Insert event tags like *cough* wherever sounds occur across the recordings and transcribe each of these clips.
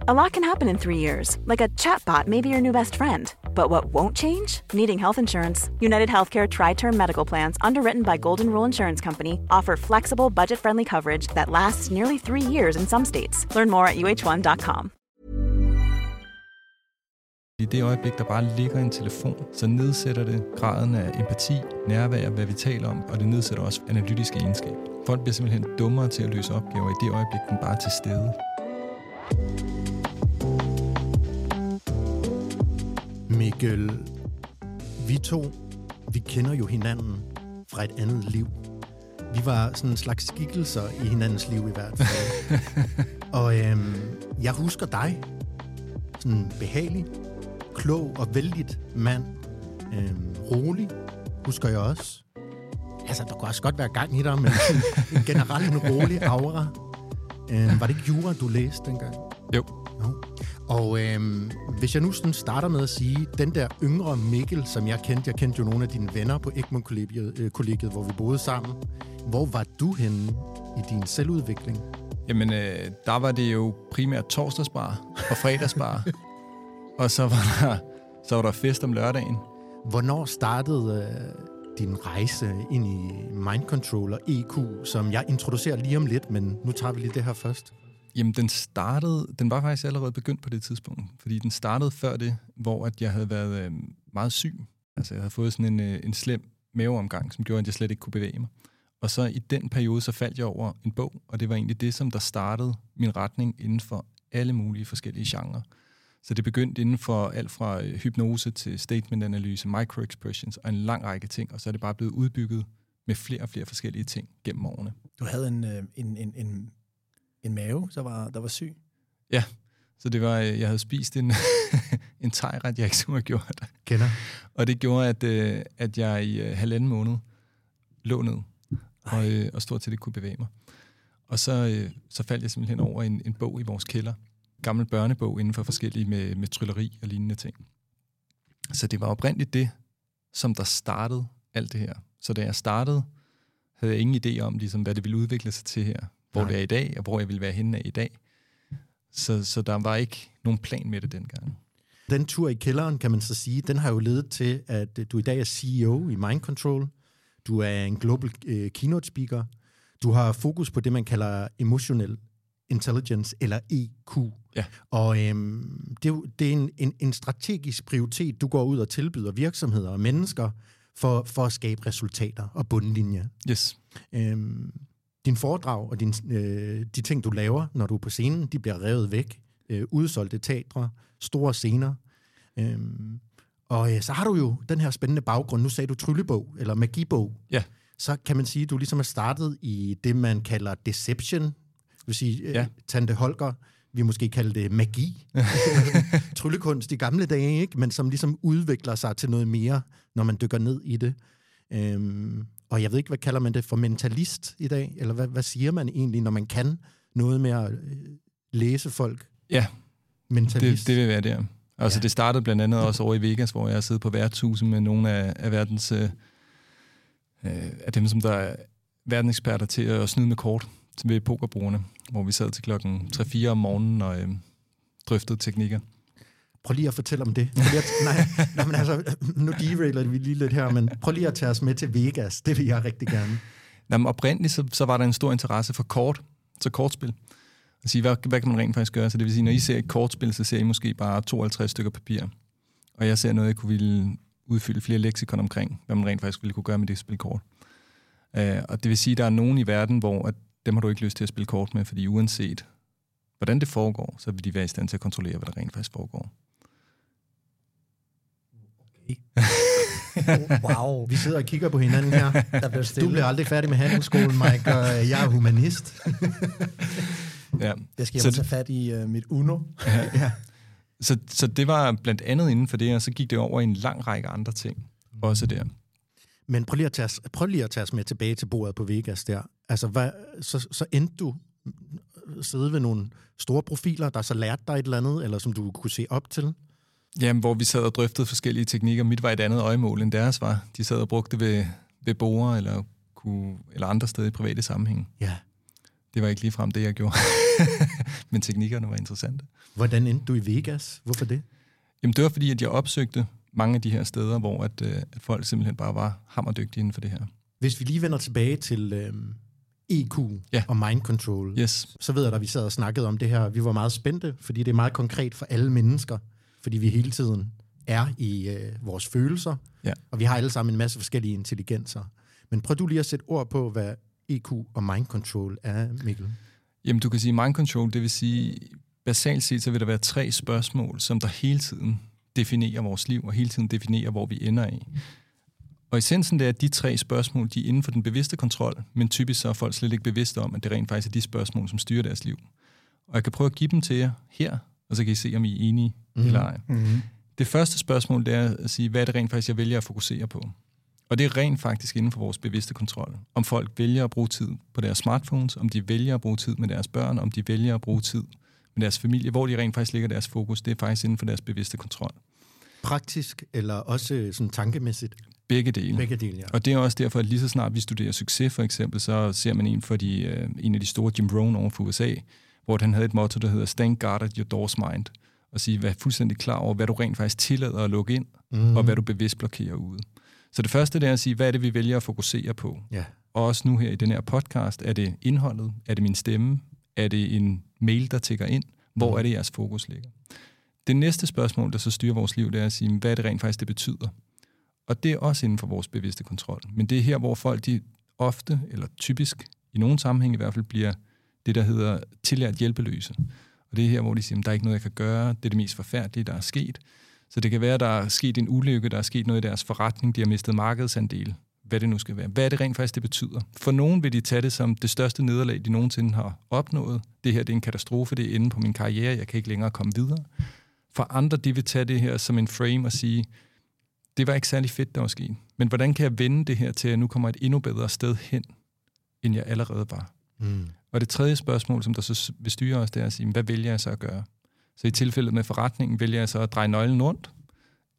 A lot can happen in three years, like a chatbot may be your new best friend. But what won't change? Needing health insurance. United Healthcare Tri Term Medical Plans, underwritten by Golden Rule Insurance Company, offer flexible, budget friendly coverage that lasts nearly three years in some states. Learn more at uh1.com. I det øjeblik, der bare ligger en telefon, så nedsætter det graden af empati, nærvær, hvad vi taler om, og det nedsætter også analytiske egenskaber. Folk bliver simpelthen dummere til at løse opgaver i det øjeblik, den bare er til stede. Mikkel, vi to, vi kender jo hinanden fra et andet liv. Vi var sådan en slags skikkelser i hinandens liv i hvert fald. *laughs* og øhm, jeg husker dig, sådan behagelig, klog og vældigt mand. Øhm, rolig, husker jeg også. Altså, der kunne også godt være gang i dig, men en generelt en rolig aura. Øhm, var det ikke jura, du læste dengang? Jo. Og øhm, hvis jeg nu sådan starter med at sige, den der yngre Mikkel, som jeg kendte, jeg kendte jo nogle af dine venner på Egmont-kollegiet, øh, kollegiet, hvor vi boede sammen. Hvor var du henne i din selvudvikling? Jamen, øh, der var det jo primært torsdagsbar og fredagsbar. *laughs* og så var, der, så var der fest om lørdagen. Hvornår startede øh, din rejse ind i Mind Control og EQ, som jeg introducerer lige om lidt, men nu tager vi lige det her først. Jamen, den startede, den var faktisk allerede begyndt på det tidspunkt, fordi den startede før det, hvor at jeg havde været øh, meget syg. Altså, jeg havde fået sådan en, øh, en slem maveomgang, som gjorde, at jeg slet ikke kunne bevæge mig. Og så i den periode, så faldt jeg over en bog, og det var egentlig det, som der startede min retning inden for alle mulige forskellige genrer. Så det begyndte inden for alt fra øh, hypnose til statement-analyse, microexpressions og en lang række ting, og så er det bare blevet udbygget med flere og flere forskellige ting gennem årene. Du havde en, øh, en, en, en, en mave, der var, der var syg. Ja, så det var, øh, jeg havde spist en, *laughs* en tegret, jeg ikke skulle have gjort. Kender. Og det gjorde, at, øh, at jeg i uh, halvanden måned lå ned, og, øh, og stort set ikke kunne bevæge mig. Og så, øh, så faldt jeg simpelthen over en, en bog i vores kælder. En gammel børnebog inden for forskellige med, med trylleri og lignende ting. Så det var oprindeligt det, som der startede alt det her. Så da jeg startede, havde jeg ingen idé om, ligesom, hvad det ville udvikle sig til her. Hvor Nej. det er i dag, og hvor jeg ville være henne i dag. Så, så der var ikke nogen plan med det dengang. Den tur i kælderen, kan man så sige, den har jo ledet til, at du i dag er CEO i Mind Control. Du er en global øh, keynote speaker. Du har fokus på det, man kalder emotional intelligence, eller EQ. Ja. Og øhm, det, er det er en, en, en strategisk prioritet, du går ud og tilbyder virksomheder og mennesker for, for at skabe resultater og bundlinje. Yes. Øhm, din foredrag og din, øh, de ting, du laver, når du er på scenen, de bliver revet væk. Øh, udsolgte teatre, store scener. Øhm, og øh, så har du jo den her spændende baggrund. Nu sagde du tryllebog, eller magibog. Ja. Så kan man sige, at du ligesom er startet i det, man kalder deception. Det vil sige, øh, Ja. Tante Holger, vi måske kalde det magi. *laughs* Tryllekunst i gamle dage, ikke? men som ligesom udvikler sig til noget mere, når man dykker ned i det. Øhm, og jeg ved ikke, hvad kalder man det for mentalist i dag? Eller hvad, hvad siger man egentlig, når man kan noget med at øh, læse folk? Ja, Mentalist. Det, det vil være der. Altså Ja. det startede blandt andet også over i Vegas, hvor jeg har siddet på værtshuset med nogle af, af verdens øh, øh, af dem, som der er verdenseksperter til at snyde med kort ved pokerbordene, hvor vi sad til klokken 3-4 om morgenen og øh, drøftede teknikker. Prøv lige at fortælle om det. Prøv lige at, nej, *laughs* nej, men altså, nu derailer vi lige lidt her, men prøv lige at tage os med til Vegas. Det vil jeg rigtig gerne. Nå, men oprindeligt så, så var der en stor interesse for kort, så kortspil. Sige, hvad, hvad kan man rent faktisk gøre? Så det vil sige, når I ser et kortspil, så ser I måske bare 52 stykker papir. Og jeg ser noget, jeg kunne ville udfylde flere leksikon omkring, hvad man rent faktisk ville kunne gøre med det spil kort. Uh, og det vil sige, at der er nogen i verden, hvor at dem har du ikke lyst til at spille kort med, fordi uanset hvordan det foregår, så vil de være i stand til at kontrollere, hvad der rent faktisk foregår. *laughs* Wow. Vi sidder og kigger på hinanden her. Der blev Du stille. bliver aldrig færdig med handelsskolen, Mike, og jeg er humanist. *laughs* Ja. Jeg skal hjem tage fat i uh, mit Uno. ja. Så, så det var blandt andet inden for det, og så gik det over i en lang række andre ting. Også der. Men prøv lige, at tage os, prøv lige at tage os med tilbage til bordet på Vegas der. Altså, hvad, så, så endte du sidde ved nogle store profiler, der så lærte dig et eller andet, eller som du kunne se op til? Jamen, hvor vi sad og drøftede forskellige teknikker. Mit var et andet øjemål end deres var. De sad og brugte ved, ved borer eller, kunne, eller andre steder i private sammenhæng. Ja. Det var ikke ligefrem det, jeg gjorde. *laughs* Men teknikkerne var interessante. Hvordan endte du i Vegas? Hvorfor det? Jamen, det var fordi, at jeg opsøgte mange af de her steder, hvor at, øh, at folk simpelthen bare var hammerdygtige inden for det her. Hvis vi lige vender tilbage til øhm, EQ Ja. og mind control, Yes. så ved jeg, at vi sad og snakkede om det her. Vi var meget spændte, fordi det er meget konkret for alle mennesker, fordi vi hele tiden er i øh, vores følelser, Ja. og vi har alle sammen en masse forskellige intelligenser. Men prøv du lige at sætte ord på, hvad EQ og mind control er, Mikkel. Jamen, du kan sige mind control, det vil sige, basalt set, så vil der være tre spørgsmål, som der hele tiden definerer vores liv, og hele tiden definerer, hvor vi ender i. Og essensen det er, at de tre spørgsmål, de er inden for den bevidste kontrol, men typisk så er folk slet ikke bevidste om, at det rent faktisk er de spørgsmål, som styrer deres liv. Og jeg kan prøve at give dem til jer her, og så kan I se, om I er enige mm. eller ej. Mm-hmm. Det første spørgsmål, det er at sige, hvad er det rent faktisk, jeg vælger at fokusere på? Og det er rent faktisk inden for vores bevidste kontrol. Om folk vælger at bruge tid på deres smartphones, om de vælger at bruge tid med deres børn, om de vælger at bruge tid med deres familie, hvor de rent faktisk ligger deres fokus, det er faktisk inden for deres bevidste kontrol. Praktisk eller også sådan tankemæssigt? Begge dele. Begge dele, ja. Og det er også derfor, at lige så snart vi studerer succes, for eksempel, så ser man en, for de, øh, en af de store, Jim Rohn over for USA, hvor han havde et motto, der hedder Stand guard at your door's mind. Og sige, vær fuldstændig klar over, hvad du rent faktisk tillader at lukke ind, mm. og hvad du bevidst blokerer ude. Så det første det er at sige, hvad er det, vi vælger at fokusere på? ja. Og også nu her i den her podcast, er det indholdet? Er det min stemme? Er det en mail, der tigger ind? Hvor er det, jeres fokus ligger? Det næste spørgsmål, der så styrer vores liv, det er at sige, hvad er det rent faktisk, det betyder? Og det er også inden for vores bevidste kontrol. Men det er her, hvor folk de ofte, eller typisk, i nogle sammenhæng i hvert fald, bliver det, der hedder tillært hjælpeløse. Og det er her, hvor de siger, at der er ikke noget, jeg kan gøre. Det er det mest forfærdelige, der er sket. Så det kan være, at der er sket en ulykke, der er sket noget i deres forretning, de har mistet markedsandel, hvad det nu skal være. Hvad er det rent faktisk, det betyder? For nogen vil de tage det som det største nederlag, de nogensinde har opnået. Det her det er en katastrofe, det er inde på min karriere, jeg kan ikke længere komme videre. For andre, de vil tage det her som en frame og sige, det var ikke særlig fedt, der var sket. Men hvordan kan jeg vende det her til, at jeg nu kommer et endnu bedre sted hen, end jeg allerede var? Mm. Og det tredje spørgsmål, som der så vil styre os, det er at sige, hvad vælger jeg så at gøre? Så i tilfældet med forretningen, vælger jeg så at dreje nøglen rundt?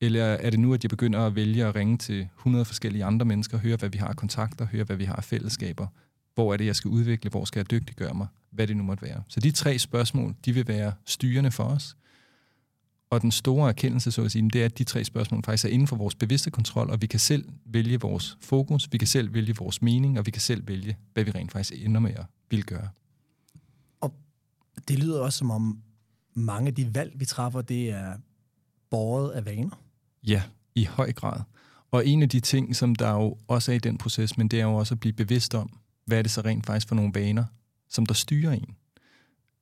Eller er det nu, at jeg begynder at vælge at ringe til 100 forskellige andre mennesker, høre, hvad vi har af kontakter, høre, hvad vi har af fællesskaber? Hvor er det, jeg skal udvikle? Hvor skal jeg dygtiggøre mig? Hvad det nu måtte være. Så de tre spørgsmål, de vil være styrende for os. Og den store erkendelse, så at sige, det er, at de tre spørgsmål faktisk er inden for vores bevidste kontrol, og vi kan selv vælge vores fokus, vi kan selv vælge vores mening, og vi kan selv vælge, hvad vi rent faktisk ender med at vil gøre. Det lyder også som om mange af de valg, vi træffer, det er båret af vaner. Ja, i høj grad. Og en af de ting, som der jo også er i den proces, men det er jo også at blive bevidst om, hvad er det så rent faktisk for nogle vaner, som der styrer en.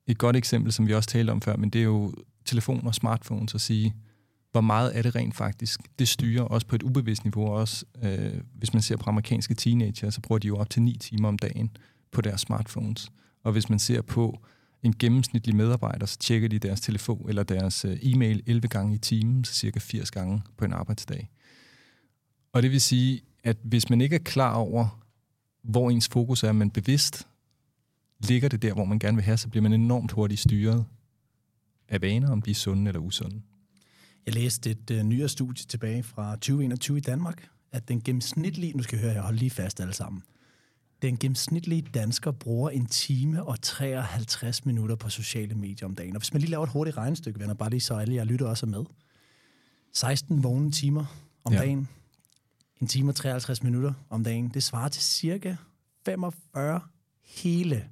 Et godt eksempel, som vi også talte om før, men det er jo telefoner og smartphones at sige, hvor meget er det rent faktisk. Det styrer også på et ubevidst niveau. Også, øh, hvis man ser på amerikanske teenager, så bruger de jo op til 9 timer om dagen på deres smartphones. Og hvis man ser på en gennemsnitlig medarbejder, så tjekker de deres telefon eller deres øh, e-mail 11 gange i timen, så cirka 80 gange på en arbejdsdag. Og det vil sige, at hvis man ikke er klar over, hvor ens fokus er, men bevidst ligger det der, hvor man gerne vil have, så bliver man enormt hurtigt styret af vaner, om de er sunde eller usunde. Jeg læste et øh, nyere studie tilbage fra 2021 i Danmark, at den gennemsnitlige, nu skal jeg høre, jeg holder lige fast alle sammen, den gennemsnitlige dansker bruger en time og 53 minutter på sociale medier om dagen. Og hvis man lige laver et hurtigt regnestykke, venner, bare lige så alle jer lytter også er med. 16 vågne timer om ja. dagen, en time og 53 minutter om dagen, det svarer til cirka 45 hele,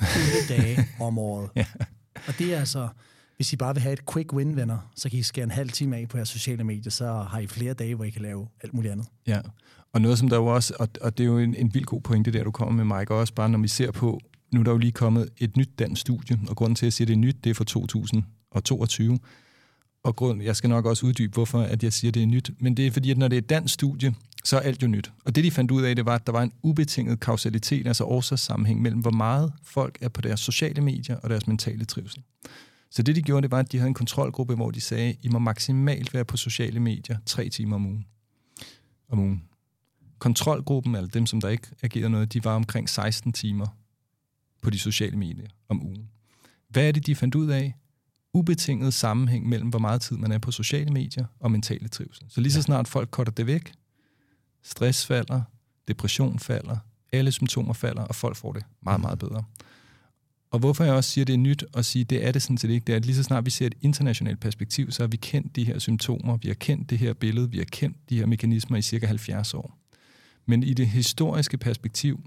hele dage *laughs* om året. Ja. Og det er altså, hvis I bare vil have et quick win, venner, så kan I skære en halv time af på jeres sociale medier, så har I flere dage, hvor I kan lave alt muligt andet. Ja, og noget som der jo også, og, og det er jo en, en vild god pointe der, du kommer med, Mike, og også bare når vi ser på, nu er der jo lige kommet et nyt dansk studie, og grunden til, at jeg siger, at det er nyt, det er fra 2022, og grund, jeg skal nok også uddybe, hvorfor at jeg siger, at det er nyt, men det er fordi, at når det er et dansk studie, så er alt jo nyt. Og det, de fandt ud af, det var, at der var en ubetinget kausalitet, altså årsagssammenhæng mellem, hvor meget folk er på deres sociale medier og deres mentale trivsel. Så det, de gjorde, det var, at de havde en kontrolgruppe, hvor de sagde, I må maksimalt være på sociale medier tre timer om ugen. Om ugen. Kontrolgruppen, eller dem, som der ikke agerede noget, de var omkring 16 timer på de sociale medier om ugen. Hvad er det, de fandt ud af? Ubetinget sammenhæng mellem, hvor meget tid man er på sociale medier og mentale trivsel. Så lige så snart folk korter det væk, stress falder, depression falder, alle symptomer falder, og folk får det meget, meget bedre. Og hvorfor jeg også siger, at det er nyt at sige, at det er det sådan set ikke, det er, at lige så snart vi ser et internationalt perspektiv, så har vi kendt de her symptomer, vi har kendt det her billede, vi har kendt de her mekanismer i cirka 70 år. Men i det historiske perspektiv,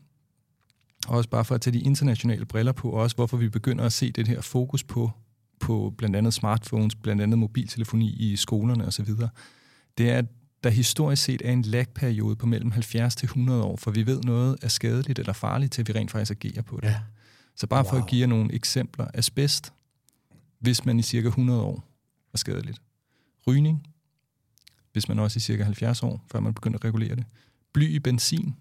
også bare for at tage de internationale briller på, og også hvorfor vi begynder at se det her fokus på, på blandt andet smartphones, blandt andet mobiltelefoni i skolerne osv., det er, at der historisk set er en lagperiode på mellem 70 til 100 år, for vi ved noget er skadeligt eller farligt, til vi rent faktisk agerer på det. Ja. Så bare wow. for at give jer nogle eksempler. Asbest, hvis man i cirka 100 år er skadeligt. Rygning, hvis man også i cirka 70 år, før man begynder at regulere det. Bly i benzin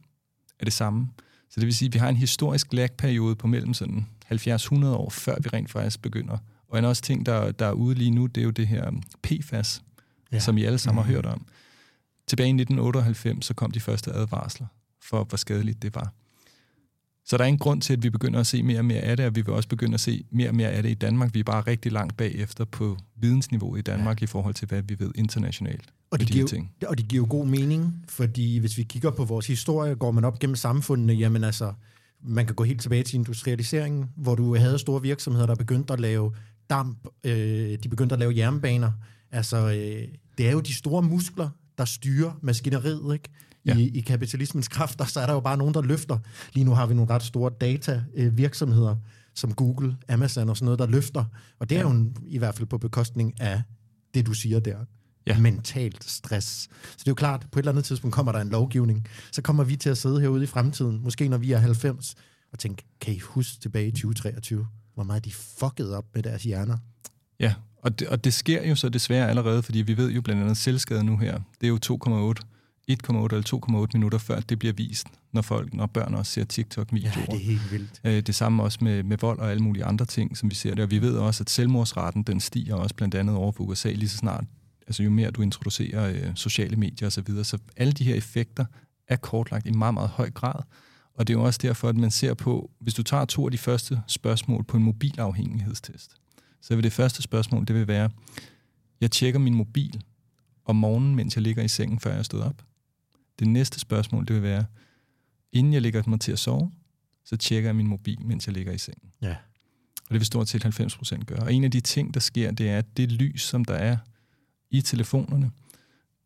er det samme. Så det vil sige, at vi har en historisk lagperiode på mellem sådan 70-100 år, før vi rent faktisk begynder. Og en også ting, der, der er ude lige nu, det er jo det her PFAS, ja. som I alle sammen mm. har hørt om. Tilbage i 1998, så kom de første advarsler for, hvor skadeligt det var. Så der er en grund til, at vi begynder at se mere og mere af det, og vi vil også begynde at se mere og mere af det i Danmark. Vi er bare rigtig langt bagefter på vidensniveau i Danmark ja. i forhold til, hvad vi ved internationalt. Og det, de giver, ting. og det giver jo god mening, fordi hvis vi kigger på vores historie, går man op gennem samfundene, jamen altså, man kan gå helt tilbage til industrialiseringen, hvor du havde store virksomheder, der begyndte at lave damp, øh, de begyndte at lave jernbaner. Altså, øh, det er jo de store muskler, der styrer maskineriet, ikke? Ja. i, i kapitalismens kræfter, så er der jo bare nogen, der løfter. Lige nu har vi nogle ret store data-virksomheder, øh, som Google, Amazon og sådan noget, der løfter. Og det er ja. jo en, i hvert fald på bekostning af det, du siger der. Ja. Mentalt stress. Så det er jo klart, på et eller andet tidspunkt kommer der en lovgivning. Så kommer vi til at sidde herude i fremtiden, måske når vi er 90, og tænke, kan I huske tilbage i 2023, hvor meget de fuckede op med deres hjerner? Ja, og det, og det sker jo så desværre allerede, fordi vi ved jo blandt andet selvskade nu her. Det er jo 2,8 1,8 eller 2,8 minutter før det bliver vist, når folk, når børn også ser TikTok-videoer. Ja, det er helt vildt. Øh, det samme også med, med vold og alle mulige andre ting, som vi ser det. Og vi ved også, at selvmordsraten, den stiger også blandt andet over for USA lige så snart. Altså jo mere du introducerer øh, sociale medier osv. Så, så alle de her effekter er kortlagt i meget, meget høj grad. Og det er jo også derfor, at man ser på, hvis du tager to af de første spørgsmål på en mobilafhængighedstest, så vil det første spørgsmål, det vil være, jeg tjekker min mobil om morgenen, mens jeg ligger i sengen, før jeg er stået op. Det næste spørgsmål, det vil være, inden jeg lægger mig til at sove, så tjekker jeg min mobil, mens jeg ligger i sengen. Ja. Og det vil stort set 90 procent gøre. Og en af de ting, der sker, det er, at det lys, som der er i telefonerne,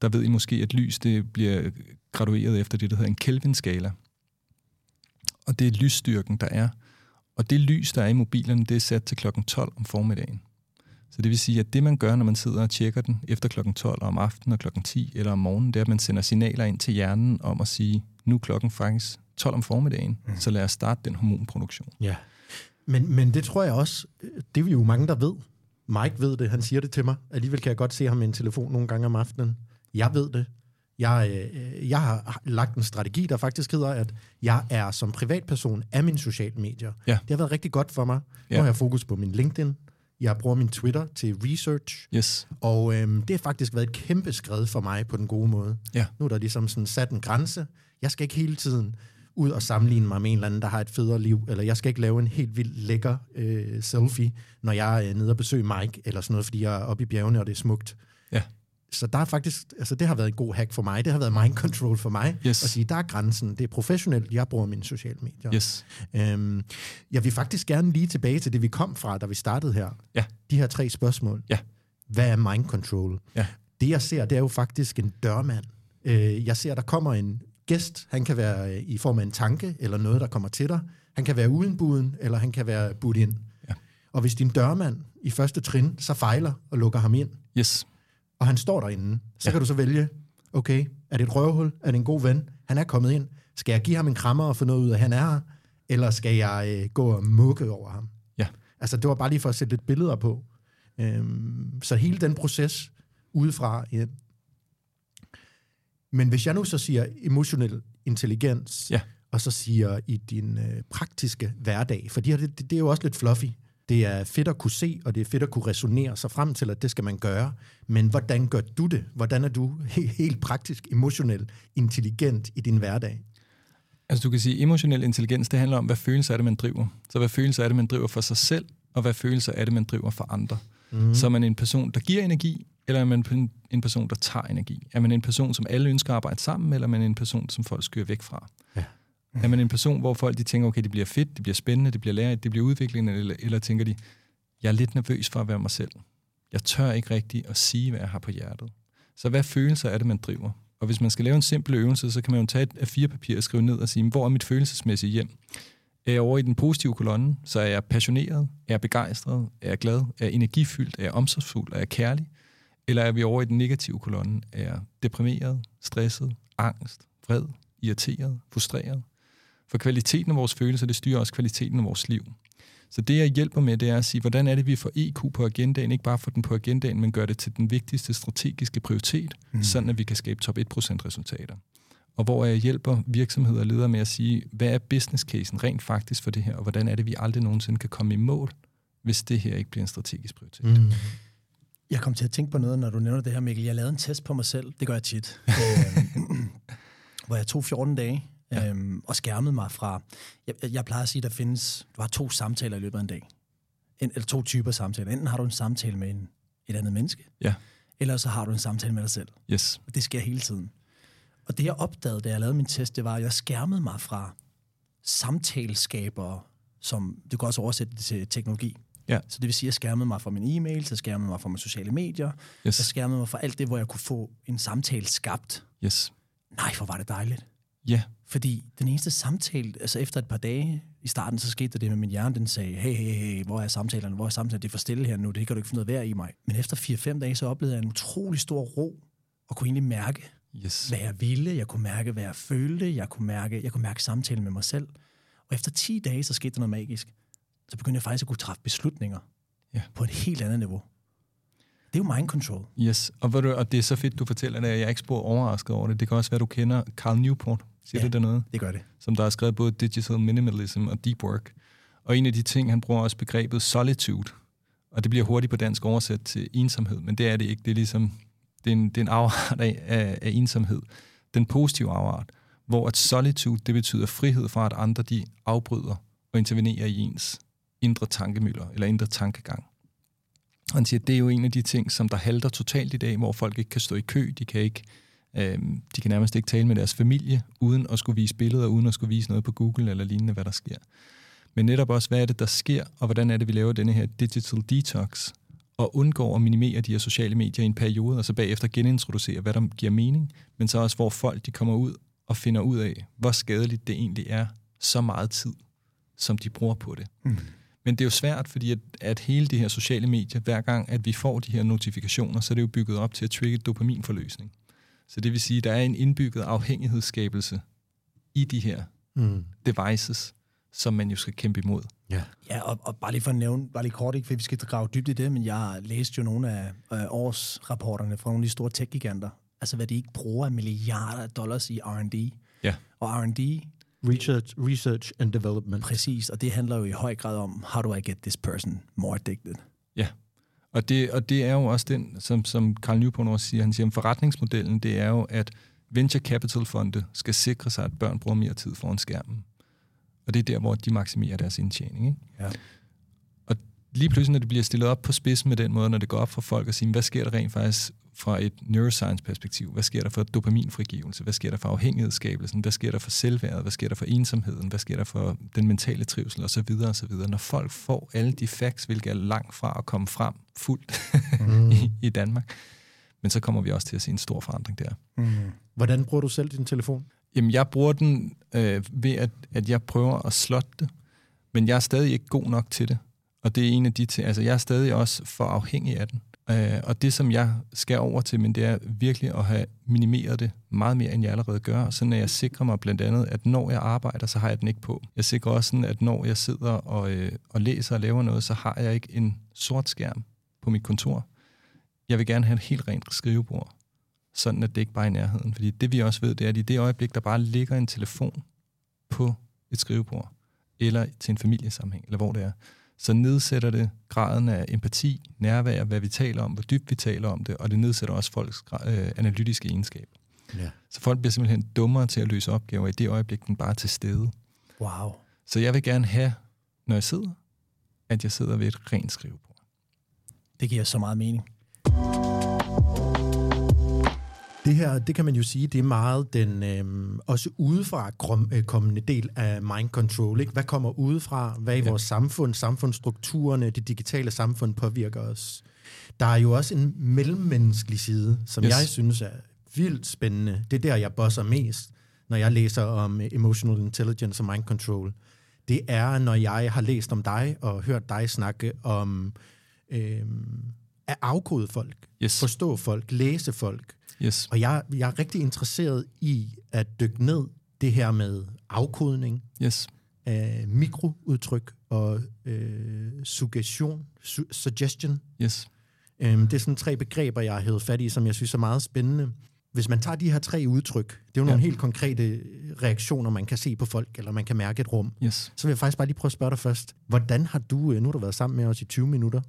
der ved I måske, at lys det bliver gradueret efter det, der hedder en Kelvin-skala. Og det er lysstyrken, der er. Og det lys, der er i mobilerne, det er sat til klokken 12 om formiddagen. Så det vil sige, at det man gør, når man sidder og tjekker den efter klokken 12 om aftenen og klokken 10 eller om morgenen, det er, at man sender signaler ind til hjernen om at sige, nu er klokken faktisk 12 om formiddagen, mm. så lad os starte den hormonproduktion. Ja, men, men det tror jeg også, det er vi jo mange, der ved. Mike ved det, han siger det til mig. Alligevel kan jeg godt se ham med en telefon nogle gange om aftenen. Jeg ved det. Jeg, øh, jeg har lagt en strategi, der faktisk hedder, at jeg er som privatperson af mine sociale medier. Ja. Det har været rigtig godt for mig. Ja. Nu har jeg fokus på min LinkedIn, jeg bruger min Twitter til research. Yes. Og øhm, det har faktisk været et kæmpe skridt for mig på den gode måde. Ja. Nu er der ligesom sådan sat en grænse. Jeg skal ikke hele tiden ud og sammenligne mig med en eller anden, der har et federe liv, eller jeg skal ikke lave en helt vildt lækker øh, selfie, når jeg er nede og besøger Mike, eller sådan noget, fordi jeg er oppe i bjergene, og det er smukt. Ja så der er faktisk, altså det har været en god hack for mig. Det har været mind control for mig. Yes. At sige, der er grænsen. Det er professionelt. Jeg bruger mine sociale medier. Yes. Øhm, jeg vil faktisk gerne lige tilbage til det, vi kom fra, da vi startede her. Ja. De her tre spørgsmål. Ja. Hvad er mind control? Ja. Det jeg ser, det er jo faktisk en dørmand. Øh, jeg ser, der kommer en gæst. Han kan være øh, i form af en tanke, eller noget, der kommer til dig. Han kan være uden buden, eller han kan være budt ind. Ja. Og hvis din dørmand i første trin så fejler og lukker ham ind, yes og han står derinde, så ja. kan du så vælge, okay, er det et røvhul? Er det en god ven? Han er kommet ind. Skal jeg give ham en krammer og få noget ud af, at han er her? Eller skal jeg øh, gå og mukke over ham? Ja. Altså, det var bare lige for at sætte lidt billeder på. Øhm, så hele den proces udefra, ja, Men hvis jeg nu så siger emotionel intelligens, Ja. og så siger i din øh, praktiske hverdag, for det, det, det er jo også lidt fluffy. Det er fedt at kunne se, og det er fedt at kunne resonere sig frem til, at det skal man gøre. Men hvordan gør du det? Hvordan er du he- helt praktisk, emotionel, intelligent i din hverdag? Altså du kan sige, emotionel intelligens, det handler om, hvad følelser er det, man driver. Så hvad følelser er det, man driver for sig selv, og hvad følelser er det, man driver for andre. Mm. Så er man en person, der giver energi, eller er man en- person, der tager energi? Er man en person, som alle ønsker at arbejde sammen eller er man en person, som folk skyr væk fra? Ja. Er man en person, hvor folk de tænker, okay, det bliver fedt, det bliver spændende, det bliver lærerigt, det bliver udviklende, eller, eller tænker de, jeg er lidt nervøs for at være mig selv. Jeg tør ikke rigtigt at sige, hvad jeg har på hjertet. Så hvad følelser er det, man driver? Og hvis man skal lave en simpel øvelse, så kan man jo tage et A4-papir og skrive ned og sige, hvor er mit følelsesmæssige hjem? Er jeg over i den positive kolonne, så er jeg passioneret, er jeg begejstret, er jeg glad, er jeg energifyldt, er jeg omsorgsfuld, er jeg kærlig? Eller er vi over i den negative kolonne, er jeg deprimeret, stresset, angst, vred, irriteret, frustreret? For kvaliteten af vores følelser, det styrer også kvaliteten af vores liv. Så det, jeg hjælper med, det er at sige, hvordan er det, vi får EQ på agendaen, ikke bare får den på agendaen, men gør det til den vigtigste strategiske prioritet, mm. sådan at vi kan skabe top 1% resultater. Og hvor jeg hjælper virksomheder og ledere med at sige, hvad er business casen rent faktisk for det her, og hvordan er det, vi aldrig nogensinde kan komme i mål, hvis det her ikke bliver en strategisk prioritet. Mm. Jeg kom til at tænke på noget, når du nævner det her, Mikkel. Jeg lavede en test på mig selv. Det gør jeg tit. *laughs* Øhm, hvor jeg tog 14 dage øhm, og skærmede mig fra... Jeg, jeg plejer at sige, at der findes... Du har to samtaler i løbet af en dag. En, eller to typer samtaler. Enten har du en samtale med en, et andet menneske, Ja, eller så har du en samtale med dig selv. yes. Og det sker hele tiden. Og det, jeg opdagede, da jeg lavede min test, det var, at jeg skærmede mig fra samtaleskabere, som du kan også oversætte det til teknologi. Ja. Så det vil sige, at jeg skærmede mig fra min e-mail, så skærmede mig fra mine sociale medier, Yes. jeg skærmede mig fra alt det, hvor jeg kunne få en samtale skabt. Yes. Nej, hvor var det dejligt. Ja, Fordi den eneste samtale, altså efter et par dage i starten, så skete der det med min hjerne, den sagde, hey, hey, hey, hvor er samtalerne, hvor er samtalerne, det er for stille her nu, det kan du ikke finde noget værd i mig. Men efter 4-5 dage, så oplevede jeg en utrolig stor ro, og kunne egentlig mærke, yes. hvad jeg ville, jeg kunne mærke, hvad jeg følte, jeg kunne mærke, jeg kunne mærke samtalen med mig selv. Og efter 10 dage, så skete der noget magisk. Så begyndte jeg faktisk at kunne træffe beslutninger Ja. på et helt andet niveau. Det er jo mind control. Yes, og, ved du, og det er så fedt, du fortæller det, at jeg er ikke spor overrasket over det. Det kan også være, du kender Carl Newport, siger Ja. det der noget? Det gør det. Som der har skrevet både Digital Minimalism og Deep Work. Og en af de ting, han bruger også begrebet solitude. Og det bliver hurtigt på dansk oversat til ensomhed, men det er det ikke. Det er ligesom, det er en, det er en afart af, af, af ensomhed. Den positive afart, hvor at solitude, det betyder frihed fra, at andre de afbryder og intervenerer i ens indre tankemøller eller indre tankegang. Og han siger, at det er jo en af de ting, som der halter totalt i dag, hvor folk ikke kan stå i kø, de kan ikke øh, de kan nærmest ikke tale med deres familie, uden at skulle vise billeder, uden at skulle vise noget på Google eller lignende, hvad der sker. Men netop også, hvad er det, der sker, og hvordan er det, vi laver denne her digital detox, og undgår at minimere de her sociale medier i en periode, og så bagefter genintroducere, hvad der giver mening, men så også, hvor folk de kommer ud og finder ud af, hvor skadeligt det egentlig er, så meget tid, som de bruger på det. Mm. Men det er jo svært, fordi at, at hele de her sociale medier, hver gang at vi får de her notifikationer, så er det jo bygget op til at trigge dopaminforløsning. Så det vil sige, at der er en indbygget afhængighedsskabelse i de her Mm. devices, som man jo skal kæmpe imod. Ja. Ja, og, og bare lige for at nævne, bare lige kort, ikke, for vi skal grave dybt i det, men jeg læste jo nogle af øh, årsrapporterne fra nogle af de store tech-giganter. Altså, hvad de ikke bruger af milliarder af dollars i R&D. Ja. Og R&D, Research, research and development. præcis, og det handler jo i høj grad om, how do I get this person more addicted? Ja, og det, og det er jo også den, som, som Carl Newport også siger, han siger, at forretningsmodellen, det er jo, at venture capital fonde skal sikre sig, at børn bruger mere tid foran skærmen. Og det er der, hvor de maksimerer deres indtjening. Ikke? Ja. Og lige pludselig, når det bliver stillet op på spidsen med den måde, når det går op for folk at sige, hvad sker der rent faktisk fra et neuroscience-perspektiv? Hvad sker der for dopaminfrigivelse? Hvad sker der for afhængighedsskabelsen? Hvad sker der for selvværdet? Hvad sker der for ensomheden? Hvad sker der for den mentale trivsel? Og så videre og så videre. Når folk får alle de facts, hvilket er langt fra at komme frem fuldt mm. *laughs* i, i Danmark, men så kommer vi også til at se en stor forandring der. Mm. Hvordan bruger du selv din telefon? Jamen, jeg bruger den øh, ved, at, at jeg prøver at slotte det, men jeg er stadig ikke god nok til det. Og det er en af de ting, altså jeg er stadig også for afhængig af den. Øh, og det, som jeg skal over til, men det er virkelig at have minimeret det meget mere, end jeg allerede gør. Sådan at jeg sikrer mig blandt andet, at når jeg arbejder, så har jeg den ikke på. Jeg sikrer også sådan, at når jeg sidder og, øh, og læser og laver noget, så har jeg ikke en sort skærm på mit kontor. Jeg vil gerne have et helt rent skrivebord. sådan at det ikke bare er i nærheden. Fordi det vi også ved, det er, at i det øjeblik, der bare ligger en telefon på et skrivebord, eller til en familiesammenhæng, eller hvor det er, så nedsætter det graden af empati, nærvær, hvad vi taler om, hvor dybt vi taler om det, og det nedsætter også folks øh, analytiske egenskaber. Ja. Så folk bliver simpelthen dummere til at løse opgaver i det øjeblik, den bare er til stede. Wow. Så jeg vil gerne have, når jeg sidder, at jeg sidder ved et rent skrivebord. Det giver så meget mening. Det her, det kan man jo sige, det er meget den øh, også udefra øh, kommende del af mind control. Ikke? Hvad kommer udefra? Hvad i Ja. vores samfund, samfundsstrukturerne, det digitale samfund påvirker os? Der er jo også en mellemmenneskelig side, som Yes. jeg synes er vildt spændende. Det er der, jeg bosser mest, når jeg læser om emotional intelligence og mind control. Det er, når jeg har læst om dig og hørt dig snakke om øh, at afkode folk, Yes. forstå folk, læse folk. Yes. Og jeg, jeg er rigtig interesseret i at dykke ned det her med afkodning Yes. af mikroudtryk og øh, suggestion, su- suggestion. Yes. Øhm, det er sådan tre begreber, jeg har hævet fat i, som jeg synes er meget spændende. Hvis man tager de her tre udtryk, det er jo nogle Ja. helt konkrete reaktioner, man kan se på folk, eller man kan mærke et rum. Yes. Så vil jeg faktisk bare lige prøve at spørge dig først. Hvordan har du, øh, nu har du været sammen med os i 20 minutter,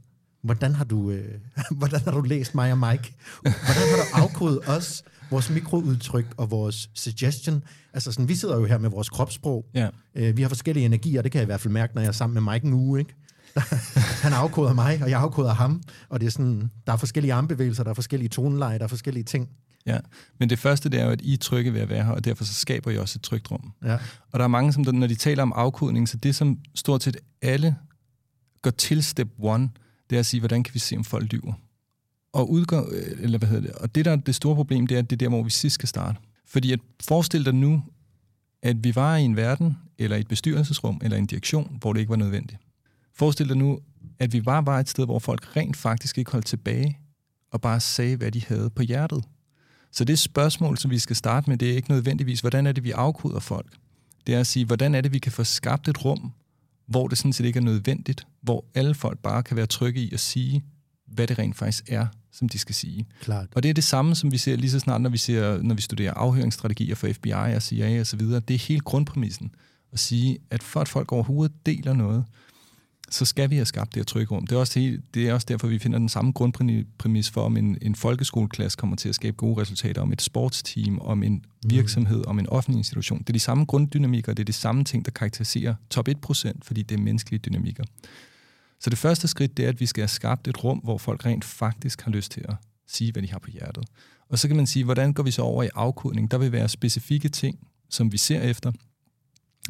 hvordan har du, øh, *laughs* hvordan har du læst mig og Mike? Hvordan har du afkodet os, vores mikroudtryk og vores suggestion? Altså sådan, vi sidder jo her med vores kropssprog. Ja. Øh, vi har forskellige energier, det kan jeg i hvert fald mærke, når jeg er sammen med Mike en uge, ikke? *laughs* Han afkoder mig, og jeg afkoder ham. Og det er sådan, der er forskellige armbevægelser, der er forskellige toneleje, der er forskellige ting. Ja, men det første det er jo, at I er trygge ved at være her, og derfor så skaber I også et trygt rum. Ja. Og der er mange, som når de taler om afkodning, så det som stort set alle går til step one, det er at sige, hvordan kan vi se, om folk lyver? Og, udgår, øh, eller hvad hedder det? og det, der er det store problem, det er, at det er der, hvor vi sidst skal starte. Fordi at forestil dig nu, at vi var i en verden, eller i et bestyrelsesrum, eller en direktion, hvor det ikke var nødvendigt. Forestil dig nu, at vi bare var et sted, hvor folk rent faktisk ikke holdt tilbage, og bare sagde, hvad de havde på hjertet. Så det spørgsmål, som vi skal starte med, det er ikke nødvendigvis, hvordan er det, vi afkoder folk. Det er at sige, hvordan er det, vi kan få skabt et rum, hvor det sådan set ikke er nødvendigt, hvor alle folk bare kan være trygge i at sige, hvad det rent faktisk er, som de skal sige. Klart. Og det er det samme, som vi ser lige så snart, når vi, ser, når vi studerer afhøringsstrategier for FBI og CIA og så videre. Det er hele grundpræmissen at sige, at for at folk overhovedet deler noget, så skal vi have skabt det her trygge rum. Det er, også det er også derfor, vi finder den samme grundpræmis for, om en, en folkeskoleklasse kommer til at skabe gode resultater, om et sportsteam, om en virksomhed, om en offentlig institution. Det er de samme grunddynamikker, det er de samme ting, der karakteriserer top 1%, fordi det er menneskelige dynamikker. Så det første skridt, det er, at vi skal have skabt et rum, hvor folk rent faktisk har lyst til at sige, hvad de har på hjertet. Og så kan man sige, hvordan går vi så over i afkodning? Der vil være specifikke ting, som vi ser efter.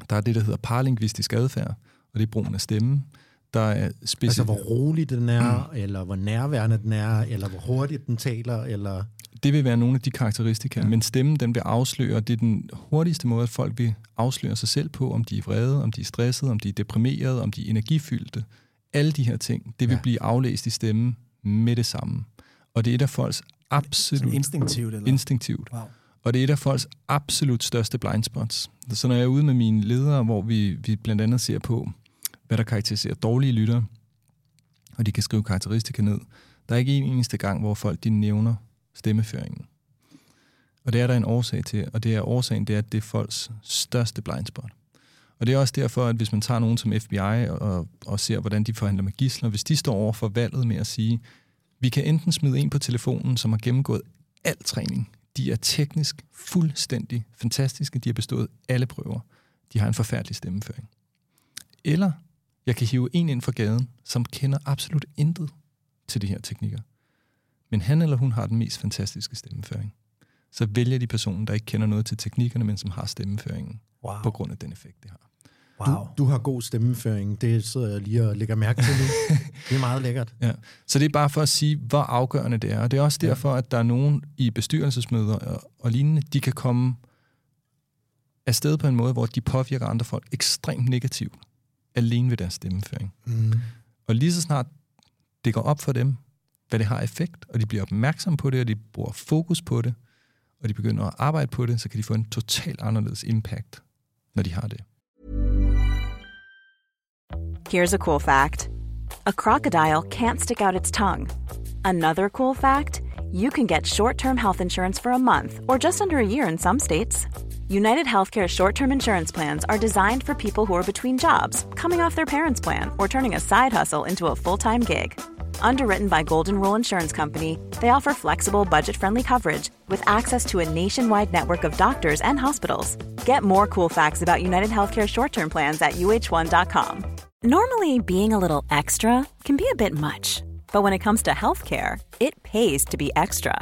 Der er det, der hedder paralingvistisk adfærd, og det er brugen af stemme. Der er specifikke... Altså, hvor rolig den er, mm. eller hvor nærværende den er, eller hvor hurtigt den taler, eller... Det vil være nogle af de karakteristika, ja. men stemmen den vil afsløre, det er den hurtigste måde, at folk vil afsløre sig selv på, om de er vrede, om de er stressede, om de er deprimerede, om de er energifyldte. Alle de her ting, det vil Ja. blive aflæst i stemmen med det samme. Og det er et af folks Sådan absolut instinktivt, eller? instinktivt. Wow. Og det er et af folks absolut største blind spots. Så når jeg er ude med mine ledere, hvor vi, vi blandt andet ser på, hvad der karakteriserer dårlige lyttere, og de kan skrive karakteristika ned, der er ikke en eneste gang, hvor folk de nævner stemmeføringen. Og det er der en årsag til, og det er årsagen, det er, at det er folks største blind spot. Og det er også derfor, at hvis man tager nogen som FBI og, og ser, hvordan de forhandler med gisler, hvis de står over for valget med at sige, vi kan enten smide en på telefonen, som har gennemgået al træning. De er teknisk fuldstændig fantastiske. De har bestået alle prøver. De har en forfærdelig stemmeføring. Eller jeg kan hive en ind fra gaden, som kender absolut intet til de her teknikker. Men han eller hun har den mest fantastiske stemmeføring. Så vælger de personen, der ikke kender noget til teknikkerne, men som har stemmeføringen Wow. på grund af den effekt, det har. wow. Du, du har god stemmeføring. Det sidder jeg lige og lægger mærke til nu. *laughs* det er meget lækkert. Ja. Så det er bare for at sige, hvor afgørende det er. Og det er også derfor, at der er nogen i bestyrelsesmøder og, og lignende, de kan komme afsted på en måde, hvor de påvirker andre folk ekstremt negativt, alene ved deres stemmeføring. Mm. Og lige så snart det går op for dem, hvad det har effekt, og de bliver opmærksomme på det, og de bruger fokus på det, og de begynder at arbejde på det, så kan de få en totalt anderledes impact, når de har det. Here's a cool fact a crocodile can't stick out its tongue. Another cool fact you can get short term health insurance for a month or just under a year in some states. United Healthcare short term insurance plans are designed for people who are between jobs, coming off their parents' plan, or turning a side hustle into a full time gig. Underwritten by Golden Rule Insurance Company, they offer flexible, budget friendly coverage with access to a nationwide network of doctors and hospitals. Get more cool facts about United Healthcare short term plans at uh1.com. Normally, being a little extra can be a bit much, but when it comes to healthcare, it pays to be extra.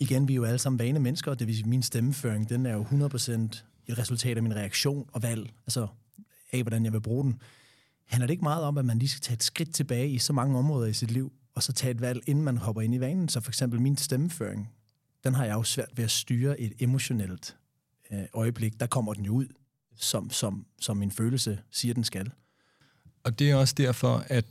igen, vi er jo alle sammen vane mennesker, og det vil sige, min stemmeføring, den er jo 100% et resultat af min reaktion og valg, altså af, hvordan jeg vil bruge den. Handler det ikke meget om, at man lige skal tage et skridt tilbage i så mange områder i sit liv, og så tage et valg, inden man hopper ind i vanen? Så for eksempel min stemmeføring, den har jeg jo svært ved at styre et emotionelt øh, øjeblik. Der kommer den jo ud, som, som, som min følelse siger, den skal. Og det er også derfor, at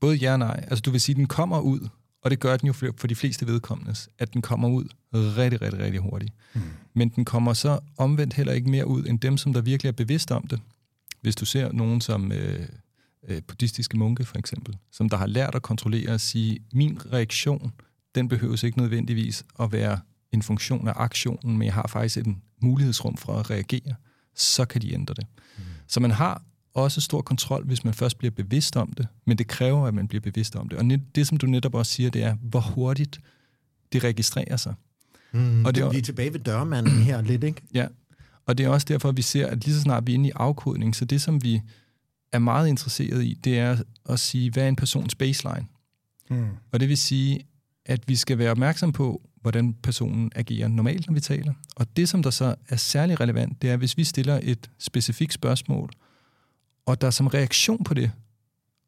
både ja og nej, altså du vil sige, at den kommer ud, og det gør den jo for, de fleste vedkommende, at den kommer ud rigtig, rigtig, rigtig hurtigt. Mm. Men den kommer så omvendt heller ikke mere ud, end dem, som der virkelig er bevidst om det. Hvis du ser nogen som øh, øh, buddhistiske munke, for eksempel, som der har lært at kontrollere og sige, min reaktion, den behøves ikke nødvendigvis at være en funktion af aktionen, men jeg har faktisk en mulighedsrum for at reagere, så kan de ændre det. Mm. Så man har også stor kontrol, hvis man først bliver bevidst om det, men det kræver, at man bliver bevidst om det. Og det, som du netop også siger, det er, hvor hurtigt det registrerer sig. Mm, og det er, vi er tilbage ved dørmanden her lidt, ikke? Ja, og det er også derfor, at vi ser, at lige så snart vi er inde i afkodning, så det, som vi er meget interesseret i, det er at sige, hvad er en persons baseline? Mm. Og det vil sige, at vi skal være opmærksom på, hvordan personen agerer normalt, når vi taler. Og det, som der så er særlig relevant, det er, hvis vi stiller et specifikt spørgsmål, og der som reaktion på det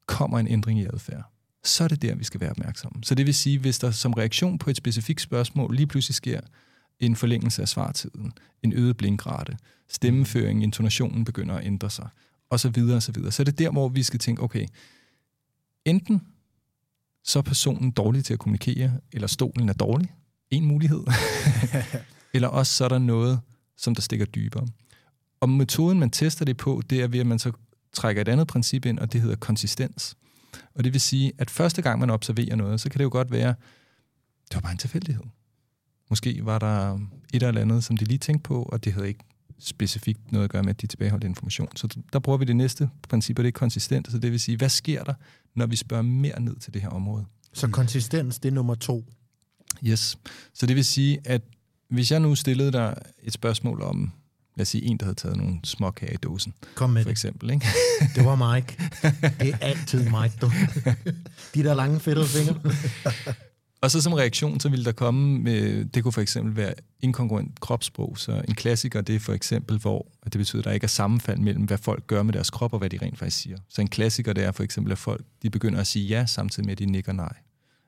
kommer en ændring i adfærd, så er det der, vi skal være opmærksomme. Så det vil sige, hvis der som reaktion på et specifikt spørgsmål lige pludselig sker en forlængelse af svartiden, en øget blinkrate, stemmeføring, intonationen begynder at ændre sig, og så videre og så videre. Så er det der, hvor vi skal tænke, okay, enten så er personen dårlig til at kommunikere, eller stolen er dårlig, en mulighed, *laughs* eller også så er der noget, som der stikker dybere. Og metoden, man tester det på, det er ved, at man så trækker et andet princip ind, og det hedder konsistens. Og det vil sige, at første gang man observerer noget, så kan det jo godt være, det var bare en tilfældighed. Måske var der et eller andet, som de lige tænkte på, og det havde ikke specifikt noget at gøre med, at de tilbageholdt information. Så der bruger vi det næste princip, og det er konsistent. Så det vil sige, hvad sker der, når vi spørger mere ned til det her område? Så konsistens, det er nummer to? Yes. Så det vil sige, at hvis jeg nu stillede dig et spørgsmål om, lad os sige, en, der havde taget nogle småkager i dåsen. Kom med For eksempel, ikke? *laughs* det var Mike. Det er altid Mike, du. *laughs* De der lange fedtede fingre. *laughs* Og så som reaktion, så ville der komme, med, det kunne for eksempel være inkongruent kropssprog. Så en klassiker, det er for eksempel, hvor det betyder, at der ikke er sammenfald mellem, hvad folk gør med deres krop, og hvad de rent faktisk siger. Så en klassiker, det er for eksempel, at folk de begynder at sige ja, samtidig med, at de nikker nej.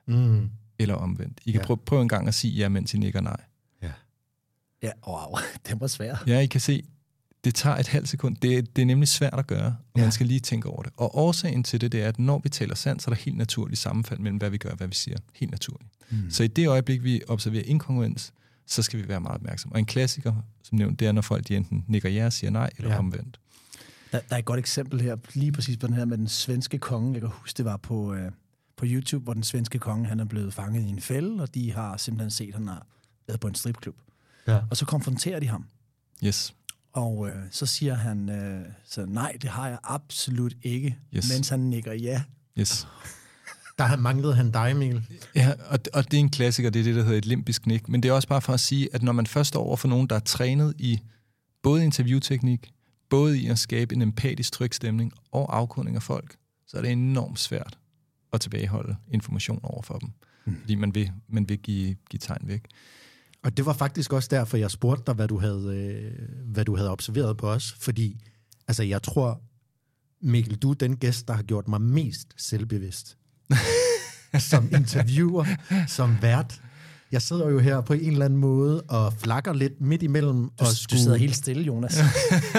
Mm. Eller omvendt. I kan ja. prøve, prøve en gang at sige ja, mens I nikker nej. Ja, wow, *laughs* det var svært. Ja, I kan se, det tager et halvt sekund. Det, det er nemlig svært at gøre, og ja. man skal lige tænke over det. Og årsagen til det, det er, at når vi taler sandt, så er der helt naturligt sammenfald mellem, hvad vi gør og hvad vi siger. Helt naturligt. Mm. Så i det øjeblik, vi observerer inkongruens, så skal vi være meget opmærksomme. Og en klassiker, som nævnt, det er, når folk de enten nikker ja og siger nej, eller ja. omvendt. Der, der er et godt eksempel her, lige præcis på den her med den svenske konge. Jeg kan huske, det var på, øh, på YouTube, hvor den svenske konge han er blevet fanget i en fælde, og de har simpelthen set, at han har været på en stripklub. Ja. Og så konfronterer de ham. Yes. Og øh, så siger han, øh, så nej, det har jeg absolut ikke, yes. mens han nikker ja. Yes. *laughs* Der manglede han dig, Emil. Ja, og, og det er en klassiker, det er det, der hedder et limbisk nik. Men det er også bare for at sige, at når man først står over for nogen, der er trænet i både interviewteknik, både i at skabe en empatisk tryg stemning og afkodning af folk, så er det enormt svært at tilbageholde information over for dem. Mm. Fordi man vil, man vil give, give tegn væk. Og det var faktisk også derfor, jeg spurgte dig, hvad du havde, øh, hvad du havde observeret på os. Fordi altså, jeg tror, Mikkel, du er den gæst, der har gjort mig mest selvbevidst. *laughs* som interviewer, som vært. Jeg sidder jo her på en eller anden måde og flakker lidt midt imellem. Du, og du sidder helt stille, Jonas.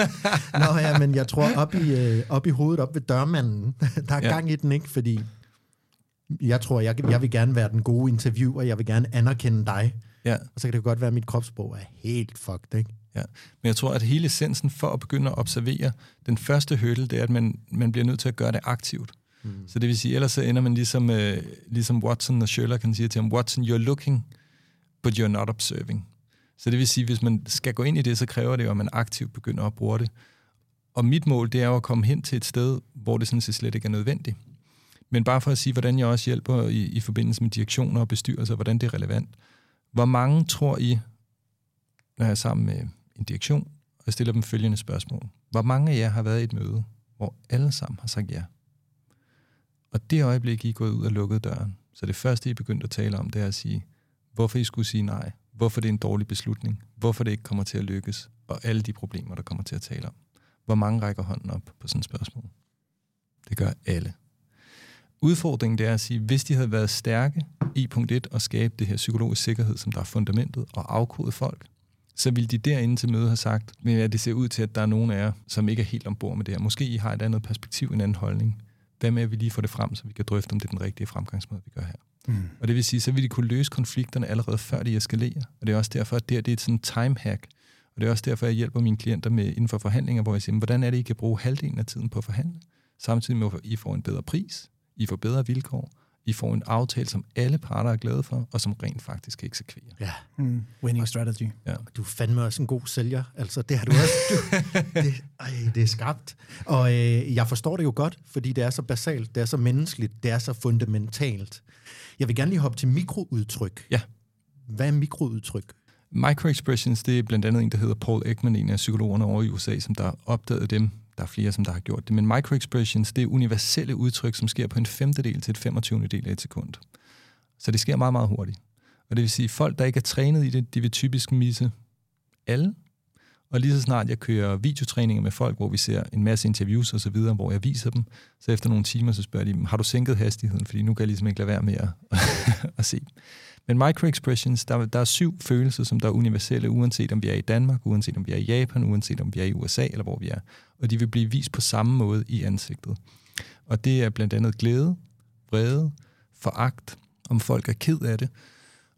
*laughs* Nå ja, men jeg tror op i, øh, op i hovedet, op ved dørmanden, *laughs* der er Ja. gang i den, ikke? Fordi jeg tror, jeg, jeg vil gerne være den gode interviewer, jeg vil gerne anerkende dig. Ja, Og så kan det godt være, at mit kropssprog er helt fucked, ikke? ja. Men jeg tror, at hele essensen for at begynde at observere, den første hurdle, det er, at man, man bliver nødt til at gøre det aktivt. Mm. Så det vil sige, ellers så ender man ligesom, øh, ligesom Watson og Sherlock kan sige til ham, Watson, you're looking, but you're not observing. Så det vil sige, hvis man skal gå ind i det, så kræver det jo, at man aktivt begynder at bruge det. Og mit mål, det er jo at komme hen til et sted, hvor det sådan set slet ikke er nødvendigt. Men bare for at sige, hvordan jeg også hjælper i, i forbindelse med direktioner og bestyrelser, hvordan det er relevant. Hvor mange tror I, når jeg er sammen med en direktion, og jeg stiller dem følgende spørgsmål. Hvor mange af jer har været i et møde, hvor alle sammen har sagt ja? Og det øjeblik, I er gået ud og lukket døren, så det første, I er begyndt at tale om, det er at sige, hvorfor I skulle sige nej, hvorfor det er en dårlig beslutning, hvorfor det ikke kommer til at lykkes, og alle de problemer, der kommer til at tale om. Hvor mange rækker hånden op på sådan et spørgsmål? Det gør alle. Udfordringen det er at sige, hvis de havde været stærke i punkt 1 og skabe det her psykologisk sikkerhed, som der er fundamentet, og afkode folk, så ville de derinde til møde have sagt, men ja, det ser ud til, at der er nogen af jer, som ikke er helt ombord med det her. Måske I har et andet perspektiv, en anden holdning. Hvad med, at vi lige får det frem, så vi kan drøfte, om det er den rigtige fremgangsmåde, vi gør her. Mm. Og det vil sige, så vil de kunne løse konflikterne allerede før de eskalerer. Og det er også derfor, at det, her, det er et sådan time hack. Og det er også derfor, jeg hjælper mine klienter med inden for forhandlinger, hvor jeg siger, hvordan er det, I kan bruge halvdelen af tiden på at forhandle, samtidig med, at I får en bedre pris, I får bedre vilkår, I får en aftale, som alle parter er glade for, og som rent faktisk kan eksekvere. Ja, Mm. Winning strategy. Ja. du er fandme også en god sælger. Altså, det har du også. Du, *laughs* det, ej, det er skarpt. Og øh, jeg forstår det jo godt, fordi det er så basalt, det er så menneskeligt, det er så fundamentalt. Jeg vil gerne lige hoppe til mikroudtryk. Ja. Hvad er mikroudtryk? Microexpressions, det er blandt andet en, der hedder Paul Ekman, en af psykologerne over i USA, som der opdagede dem. Der er flere, som der har gjort det. Men microexpressions, det er universelle udtryk, som sker på en femtedel til et 25. del af et sekund. Så det sker meget, meget hurtigt. Og det vil sige, at folk, der ikke er trænet i det, de vil typisk misse alle. Og lige så snart jeg kører videotræninger med folk, hvor vi ser en masse interviews og så videre, hvor jeg viser dem, så efter nogle timer, så spørger de har du sænket hastigheden? Fordi nu kan jeg ligesom ikke lade være med at, *laughs* at se. Men microexpressions, der, der er syv følelser, som der er universelle, uanset om vi er i Danmark, uanset om vi er i Japan, uanset om vi er i USA eller hvor vi er. Og de vil blive vist på samme måde i ansigtet. Og det er blandt andet glæde, vrede, foragt, om folk er ked af det,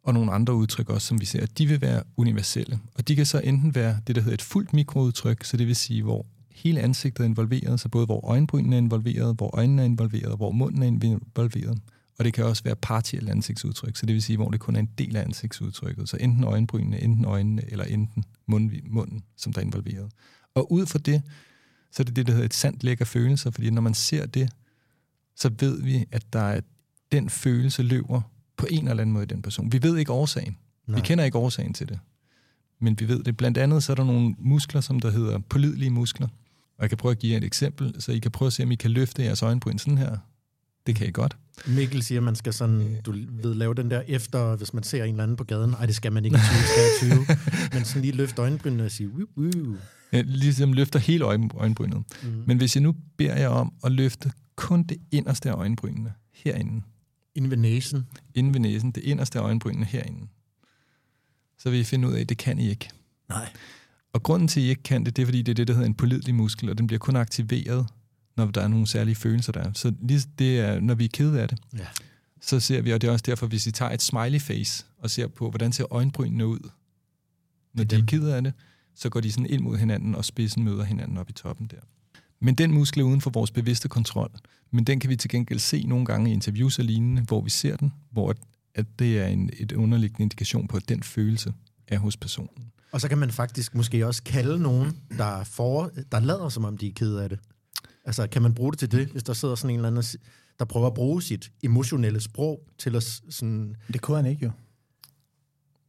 og nogle andre udtryk også, som vi ser, at de vil være universelle. Og de kan så enten være det, der hedder et fuldt mikroudtryk, så det vil sige, hvor hele ansigtet er involveret, så både hvor øjenbrynene er involveret, hvor øjnene er involveret, hvor munden er involveret. Og det kan også være partielle ansigtsudtryk, så det vil sige, hvor det kun er en del af ansigtsudtrykket. Så enten øjenbrynene, enten øjnene, eller enten munden, munden som der er involveret. Og ud fra det, så er det det, der hedder et sandt læk af følelser, fordi når man ser det, så ved vi, at der er den følelse løber på en eller anden måde i den person. Vi ved ikke årsagen. Nej. Vi kender ikke årsagen til det. Men vi ved det. Blandt andet så er der nogle muskler, som der hedder pålidelige muskler. Og jeg kan prøve at give jer et eksempel, så I kan prøve at se, om I kan løfte jeres øjenbryn sådan her. Det kan I godt. Mikkel siger, at man skal sådan, du ved, lave den der efter, hvis man ser en eller anden på gaden. Nej, det skal man ikke i 2023. *laughs* men sådan lige løfte øjenbrynene og sige, woo, woo. Jeg ligesom løfter hele øjen, øjenbrynet. Mm. Men hvis jeg nu beder jer om at løfte kun det inderste af øjenbrynene herinde, Inden ved næsen. inden ved næsen, det inderste af øjenbrynene herinde, så vil I finde ud af, at det kan I ikke. Nej. Og grunden til, at I ikke kan det, det er, fordi det er det, der hedder en pålidelig muskel, og den bliver kun aktiveret, når der er nogle særlige følelser der. Så lige det er, når vi er kede af det, Ja. så ser vi, og det er også derfor, hvis I tager et smiley face og ser på, hvordan ser øjenbrynene ud, når Det de er kede af det, så går de sådan ind mod hinanden, og spidsen møder hinanden op i toppen der. Men den muskel er uden for vores bevidste kontrol. Men den kan vi til gengæld se nogle gange i interviews og lignende, hvor vi ser den, hvor at, det er en, et underliggende indikation på, at den følelse er hos personen. Og så kan man faktisk måske også kalde nogen, der, for, der lader som om de er kede af det. Altså, kan man bruge det til det, hvis der sidder sådan en eller anden, der prøver at bruge sit emotionelle sprog til at sådan... Det kunne han ikke jo.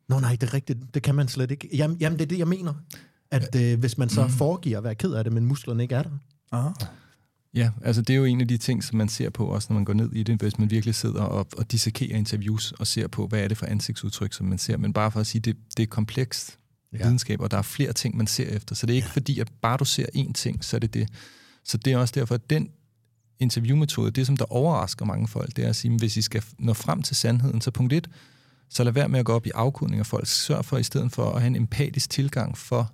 Nå nej, det er rigtigt, det kan man slet ikke. Jamen, jamen det er det, jeg mener. At øh, hvis man så foregiver at være ked af det, men musklerne ikke er der. Aha. Ja, altså det er jo en af de ting, som man ser på, også når man går ned i det, hvis man virkelig sidder og, og dissekerer interviews og ser på, hvad er det for ansigtsudtryk, som man ser. Men bare for at sige, det, det er komplekst ja. videnskab, og der er flere ting, man ser efter. Så det er ikke ja. fordi, at bare du ser én ting, så er det det. Så det er også derfor, at den interviewmetode, det som der overrasker mange folk, det er at sige, at hvis I skal nå frem til sandheden, så punkt et, Så lad være med at gå op i afkodning af folk. Sørg for i stedet for at have en empatisk tilgang for,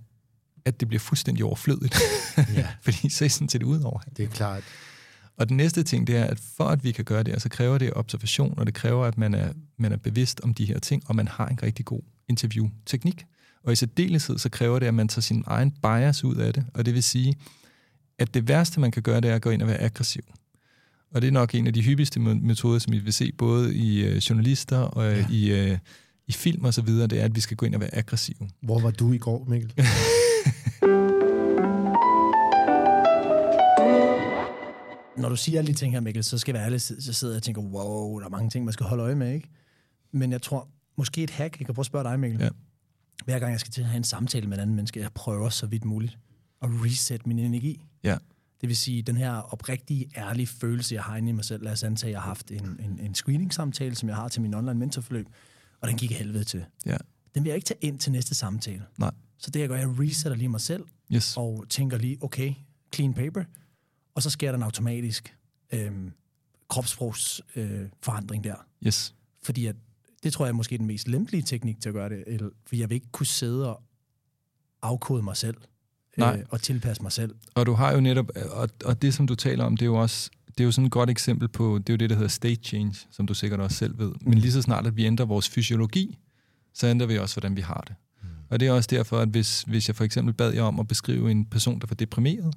at det bliver fuldstændig overflødigt. Ja. *laughs* Fordi så er sådan set ud over. Det er klart. Og den næste ting, det er, at for at vi kan gøre det, så kræver det observation, og det kræver, at man er, man er bevidst om de her ting, og man har en rigtig god interviewteknik. Og i særdeleshed, så kræver det, at man tager sin egen bias ud af det, og det vil sige, at det værste, man kan gøre, det er at gå ind og være aggressiv. Og det er nok en af de hyppigste metoder, som vi vil se både i øh, journalister og ja. i, øh, i film og så videre, det er, at vi skal gå ind og være aggressive. Hvor var du i går, Mikkel? *laughs* Når du siger alle de ting her, Mikkel, så skal jeg være ærlig, så sidder jeg og tænker, wow, der er mange ting, man skal holde øje med, ikke? Men jeg tror, måske et hack, jeg kan prøve at spørge dig, Mikkel. Ja. Hver gang jeg skal til at have en samtale med en anden menneske, jeg prøver så vidt muligt at reset min energi. Ja. Det vil sige, den her oprigtige, ærlige følelse, jeg har inde i mig selv. Lad os antage, at jeg har haft en, en, en screening-samtale, som jeg har til min online mentorforløb, og den gik af helvede til. Ja. Den vil jeg ikke tage ind til næste samtale. Nej. Så det jeg gør, jeg resetter lige mig selv, Yes. og tænker lige, okay, clean paper, og så sker der en automatisk øhm, kropsprogsforandring øh, der. Yes. Fordi at, det tror jeg er måske den mest lempelige teknik til at gøre det, eller, for jeg vil ikke kunne sidde og afkode mig selv, Nej. øh, og tilpasse mig selv. Og du har jo netop, og, og det som du taler om, det er jo også, det er jo sådan et godt eksempel på, det er jo det, der hedder state change, som du sikkert også selv ved. Men lige så snart, at vi ændrer vores fysiologi, så ændrer vi også, hvordan vi har det. Og det er også derfor, at hvis, hvis jeg for eksempel bad jer om at beskrive en person, der var deprimeret,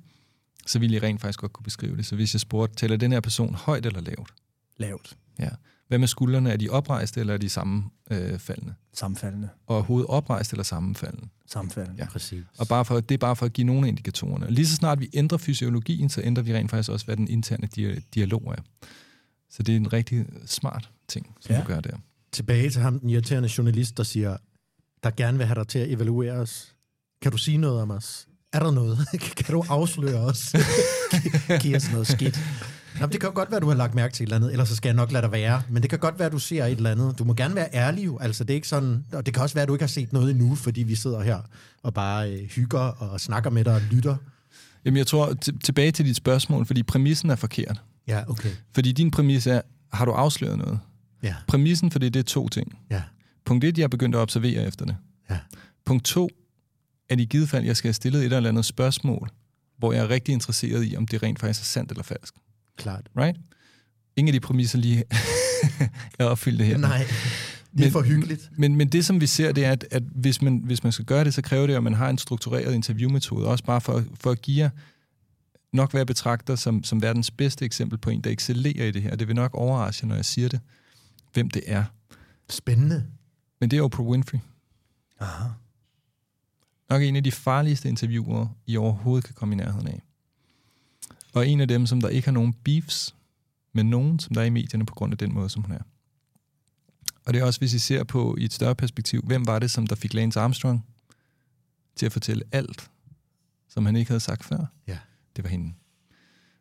så ville jeg rent faktisk godt kunne beskrive det. Så hvis jeg spurgte, tæller den her person højt eller lavt? Lavt, Ja. Hvad med skuldrene? Er de oprejste, eller er de sammenfaldende? sammenfaldende, Og hovedet oprejst eller sammenfaldende? sammenfaldende. Ja. Præcis. Og bare for, det er bare for at give nogle af indikatorerne. Lige så snart vi ændrer fysiologien, så ændrer vi rent faktisk også, hvad den interne dia- dialog er. Så det er en rigtig smart ting, som ja. du gør der. Tilbage til ham, den irriterende journalist, der siger, der gerne vil have dig til at evaluere os. Kan du sige noget om os? Er der noget? *laughs* kan du afsløre os? *laughs* Giv os noget skidt. Jamen, det kan jo godt være, du har lagt mærke til et eller andet, ellers så skal jeg nok lade dig være. Men det kan godt være, du ser et eller andet. Du må gerne være ærlig jo. Altså, det er ikke sådan... Og det kan også være, at du ikke har set noget endnu, fordi vi sidder her og bare øh, hygger og snakker med dig og lytter. Jamen jeg tror, tilbage til dit spørgsmål, fordi præmissen er forkert. Ja, okay. Fordi din præmis er, har du afsløret noget? Ja, Præmissen for det, det er to ting. ja, Punkt 1, jeg er begyndt at observere efter det. ja. Punkt 2, at i givet fald, jeg skal have stillet et eller andet spørgsmål, hvor jeg er rigtig interesseret i, om det rent faktisk er sandt eller falsk. Klart. Right? Ingen af de præmisser lige *laughs* er opfyldt her. Nej, det er Men- for hyggeligt. Men, men det, som vi ser, det er, at, at hvis, man, hvis man skal gøre det, så kræver det, at man har en struktureret interviewmetode, også bare for, for at give jer nok hvad jeg betragter som, som verdens bedste eksempel på en, der excellerer i det her. Det vil nok overraske jer, når jeg siger det, hvem det er. Spændende. Men det er Oprah Winfrey. Aha. Nok en af de farligste interviewer, I overhovedet kan komme i nærheden af. Og en af dem, som der ikke har nogen beefs med nogen, som der er i medierne på grund af den måde, som hun er. Og det er også, hvis I ser på i et større perspektiv, hvem var det, som der fik Lance Armstrong til at fortælle alt, som han ikke havde sagt før? Ja. Det var hende.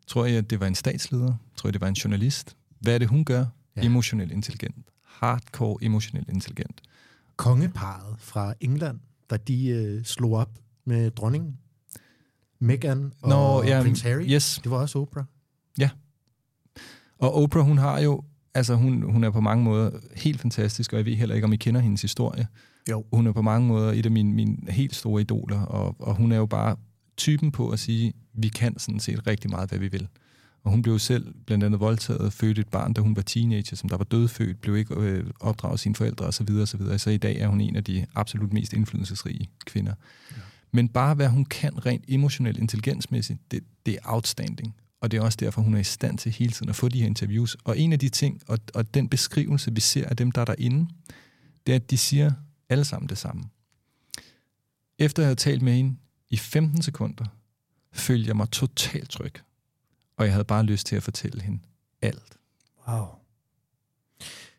Tror jeg, at det var en statsleder? Tror jeg, det var en journalist? Hvad er det, hun gør? Ja. Emotionelt intelligent. Hardcore emotionelt intelligent. Kongeparet fra England, da de øh, slog op med dronningen. Meghan og Nå, ja, Prince Harry. Yes. Det var også Oprah. Og Oprah, hun har jo, altså hun, hun er på mange måder helt fantastisk, og jeg ved heller ikke, om I kender hendes historie. Jo. Hun er på mange måder et af mine, mine helt store idoler, og, og hun er jo bare typen på at sige, vi kan sådan set rigtig meget, hvad vi vil. Og hun blev selv blandt andet voldtaget, født et barn, da hun var teenager, som der var dødfødt, blev ikke øh, opdraget af sine forældre osv. osv. Så i dag er hun en af de absolut mest indflydelsesrige kvinder. Ja. Men bare hvad hun kan rent emotionelt intelligensmæssigt, det, det er outstanding. Og det er også derfor, hun er i stand til hele tiden at få de her interviews. Og en af de ting, og, og den beskrivelse, vi ser af dem, der er derinde, det er, at de siger alle sammen det samme. Efter jeg havde talt med hende i 15 sekunder, følte jeg mig totalt tryg. Og jeg havde bare lyst til at fortælle hende alt. Wow.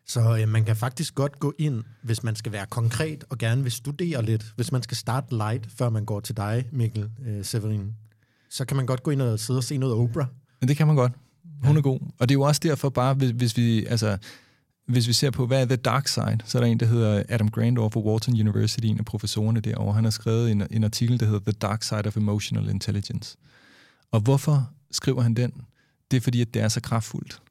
Så øh, man kan faktisk godt gå ind, hvis man skal være konkret og gerne vil studere lidt. Hvis man skal starte light, før man går til dig, Mikkel øh, Severin, så kan man godt gå ind og sidde og se noget Oprah. Men det kan man godt. Hun er god. Og det er jo også derfor bare, hvis, hvis vi... Altså, hvis vi ser på, hvad er The Dark Side, så er der en, der hedder Adam Grant over for Wharton University, en af professorerne derovre. Han har skrevet en, en artikel, der hedder The Dark Side of Emotional Intelligence. Og hvorfor skriver han den? Det er fordi, at det er så kraftfuldt.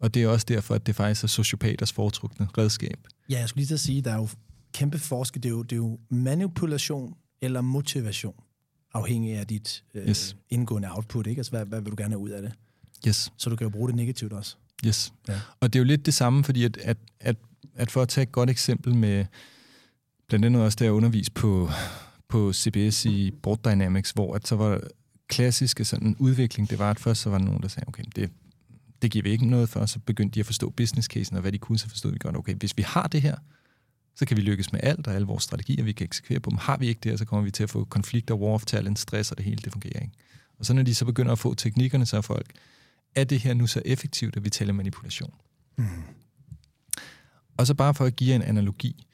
Og det er også derfor, at det faktisk er sociopaters foretrukne redskab. Ja, jeg skulle lige til at sige, der er jo kæmpe forskel. Det er jo, det er jo manipulation eller motivation, afhængig af dit øh, Yes. indgående output. Ikke? Altså, hvad, hvad vil du gerne have ud af det? Yes. Så du kan jo bruge det negativt også. Yes. Ja. Og det er jo lidt det samme, fordi at, at, at, at for at tage et godt eksempel med, blandt andet også, da jeg underviste på, på CBS i Board Dynamics, hvor at så var klassiske sådan udvikling, det var, at først så var der nogen, der sagde, okay, det, det giver vi ikke noget for, så begyndte de at forstå business casen, og hvad de kunne, så forstod vi godt, okay, hvis vi har det her, så kan vi lykkes med alt, og alle vores strategier, vi kan eksekvere på dem. Har vi ikke det her, så kommer vi til at få konflikter, war of talent, stress, og det hele, det fungerer ikke. Og så når de så begynder at få teknikkerne, så er folk, er det her nu så effektivt, at vi taler manipulation? Mm. Og så bare for at give en analogi.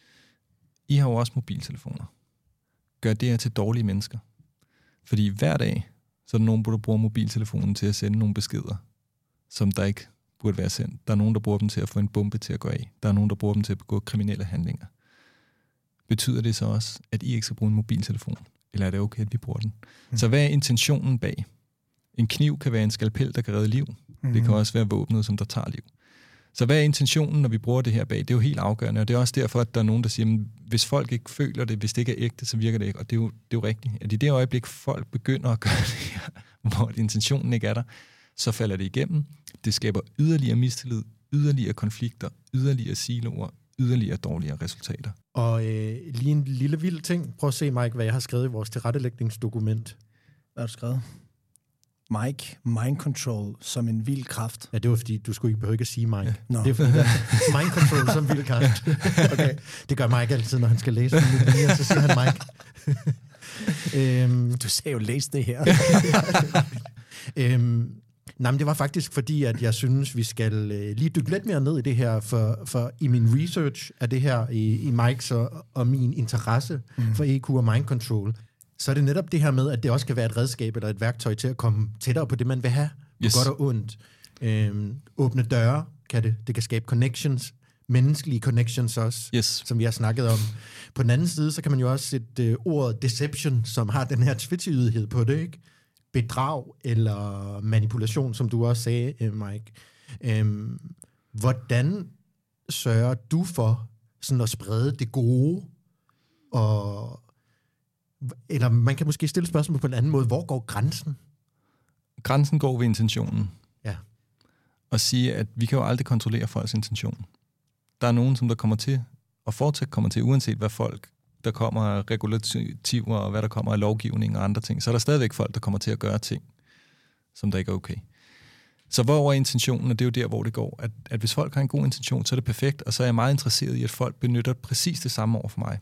I har jo også mobiltelefoner. Gør det her til dårlige mennesker. Fordi hver dag, så er der nogen, der bruger mobiltelefonen til at sende nogle beskeder, som der ikke burde være sendt. Der er nogen, der bruger dem til at få en bombe til at gå af. Der er nogen, der bruger dem til at begå kriminelle handlinger. Betyder det så også, at I ikke skal bruge en mobiltelefon? Eller er det okay, at vi bruger den? Mm. Så hvad er intentionen bag? En kniv kan være en skalpel, der kan redde liv. Mm. Det kan også være våbnet, som der tager liv. Så hvad er intentionen, når vi bruger det her bag? Det er jo helt afgørende, og det er også derfor, at der er nogen, der siger, at hvis folk ikke føler det, hvis det ikke er ægte, så virker det ikke. Og det er jo, det er jo rigtigt. At i det øjeblik, folk begynder at gøre *laughs* det her, hvor intentionen ikke er der, så falder det igennem. Det skaber yderligere mistillid, yderligere konflikter, yderligere siloer, yderligere dårligere resultater. Og øh, lige en lille vild ting. Prøv at se, Mike, hvad jeg har skrevet i vores tilrettelægningsdokument. Hvad har du skrevet? Mike, mind control som en vild kraft. Ja, det var fordi, du skulle ikke behøve ikke at sige Mike. Nå. Det er fordi, der *laughs* er mind control som vild kraft. *laughs* Okay. Det gør Mike altid, når han skal læse en linje, så siger han Mike. *laughs* øhm, Du sagde jo, læs det her. øhm, nej, men det var faktisk fordi, at jeg synes, vi skal øh, lige dykke lidt mere ned i det her, for, for i min research af det her, i, i Mikes og, og min interesse mm. for EQ og mind control, så er det netop det her med, at det også kan være et redskab eller et værktøj til at komme tættere på det, man vil have, Yes. godt og ondt. Øhm, åbne døre kan det. Det kan skabe connections, menneskelige connections også Yes. som vi har snakket om. På den anden side, så kan man jo også sætte øh, ordet deception, som har den her tvetydighed på det, ikke? Bedrag eller manipulation, som du også sagde, øh, Mike. Øhm, hvordan sørger du for sådan at sprede det gode? Og, eller man kan måske stille spørgsmål på en anden måde. Hvor går grænsen? Grænsen går ved intentionen. Ja. Og sige, at vi kan jo aldrig kontrollere folks intention. Der er nogen, som der kommer til, og fortsat kommer til, uanset hvad folk, der kommer af regulativer, og hvad der kommer af lovgivning og andre ting, så er der stadigvæk folk, der kommer til at gøre ting, som der ikke er okay. Så hvor er intentionen, og det er jo der, hvor det går, at, at hvis folk har en god intention, så er det perfekt, og så er jeg meget interesseret i, at folk benytter præcis det samme over for mig.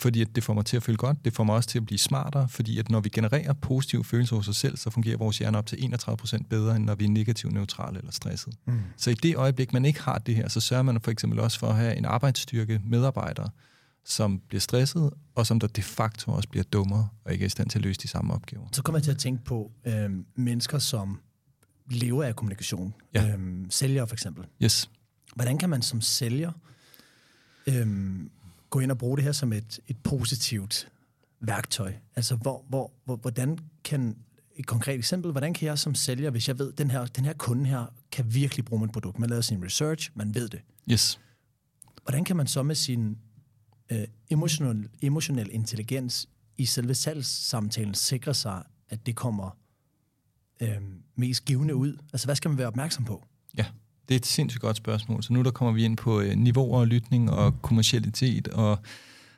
Fordi at det får mig til at føle godt, det får mig også til at blive smartere, fordi at når vi genererer positive følelser hos os selv, så fungerer vores hjerne op til 31% bedre, end når vi er negativt neutrale eller stresset. Mm. Så i det øjeblik, man ikke har det her, så sørger man for eksempel også for at have en arbejdsstyrke medarbejdere, som bliver stresset, og som der de facto også bliver dummere, og ikke er i stand til at løse de samme opgaver. Så kommer jeg til at tænke på øh, mennesker, som lever af kommunikation. Ja. Øh, sælgere for eksempel. Yes. Hvordan kan man som sælger øh, gå ind og bruge det her som et, et positivt værktøj? Altså, hvor, hvor, hvor, hvordan kan, et konkret eksempel, hvordan kan jeg som sælger, hvis jeg ved, den her, den her kunde her kan virkelig bruge mit produkt, man laver sin research, man ved det. Yes. Hvordan kan man så med sin øh, emotionel, emotionel intelligens i selve salgssamtalen sikre sig, at det kommer øh, mest givende ud? Altså, hvad skal man være opmærksom på? Ja, det er et sindssygt godt spørgsmål. Så nu der kommer vi ind på øh, niveauer og lytning og kommercialitet og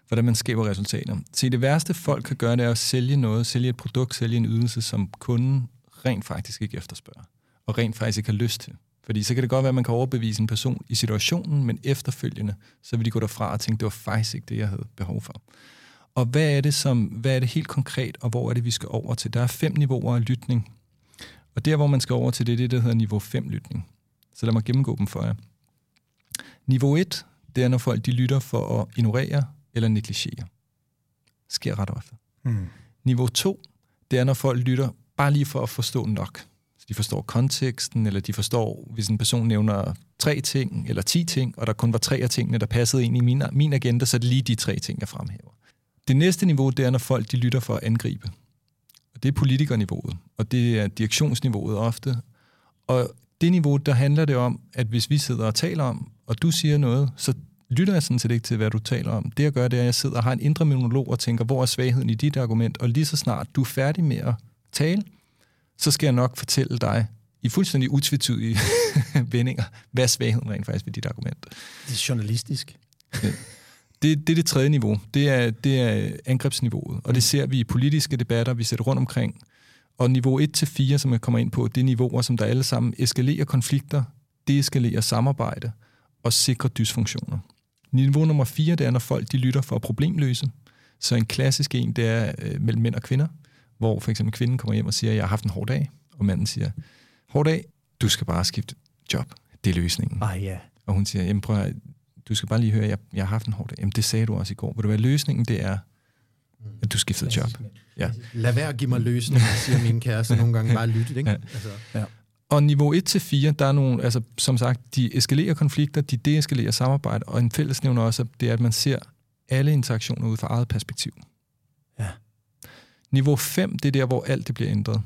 hvordan man skaber resultater. Se, det værste folk kan gøre, det er at sælge noget, sælge et produkt, sælge en ydelse, som kunden rent faktisk ikke efterspørger, og rent faktisk ikke har lyst til. Fordi så kan det godt være, at man kan overbevise en person i situationen, men efterfølgende, så vil de gå derfra og tænke, det var faktisk ikke det, jeg havde behov for. Og hvad er det, som, hvad er det helt konkret, og hvor er det, vi skal over til? Der er fem niveauer af lytning. Og der, hvor man skal over til, det er det, der hedder niveau 5 lytning. Så lad mig gennemgå dem for jer. Niveau 1, det er, når folk de lytter for at ignorere eller negligere. Sker ret ofte. Hmm. Niveau 2, det er, når folk lytter bare lige for at forstå nok. De forstår konteksten, eller de forstår, hvis en person nævner tre ting, eller ti ting, og der kun var tre af tingene, der passede ind i min, min agenda, så er det lige de tre ting, jeg fremhæver. Det næste niveau, det er, når folk de lytter for at angribe. Og det er politikerniveauet, og det er direktionsniveauet ofte. Og det niveau, der handler det om, at hvis vi sidder og taler om, og du siger noget, så lytter jeg sådan set ikke til, hvad du taler om. Det jeg gør, det er, at jeg sidder og har en indre monolog og tænker, hvor er svagheden i dit argument, og lige så snart du er færdig med at tale, så skal jeg nok fortælle dig i fuldstændig utvetydige *laughs* vendinger, hvad er svagheden rent faktisk ved dit argument. Det er journalistisk. Det, det er det tredje niveau. Det er, det er angrebsniveauet, og det ser vi i politiske debatter, vi sætter rundt omkring. Og niveau 1-4, som jeg kommer ind på, det er niveauer, som der alle sammen eskalerer konflikter, deeskalerer samarbejde og sikrer dysfunktioner. Niveau nummer 4, det er, når folk de lytter for at problemløse. Så en klassisk en, det er øh, mellem mænd og kvinder, hvor for eksempel kvinden kommer hjem og siger, jeg har haft en hård dag, og manden siger, hård dag, du skal bare skifte job. Det er løsningen. Ah ja. Og hun siger, jamen prøv at, du skal bare lige høre, jeg, jeg har haft en hård dag. Jamen det sagde du også i går. Vil du være løsningen, det er, at du skiftede job. Ja. Lad være at give mig løsninger, siger min kæreste nogle gange. Bare lytte, ikke? Ja. Altså, ja. Og niveau 1-4, der er nogle, altså som sagt, de eskalerer konflikter, de deeskalerer samarbejde, og en fællesnævner også, det er, at man ser alle interaktioner ud fra eget perspektiv. Ja. Niveau 5, det er der, hvor alt det bliver ændret.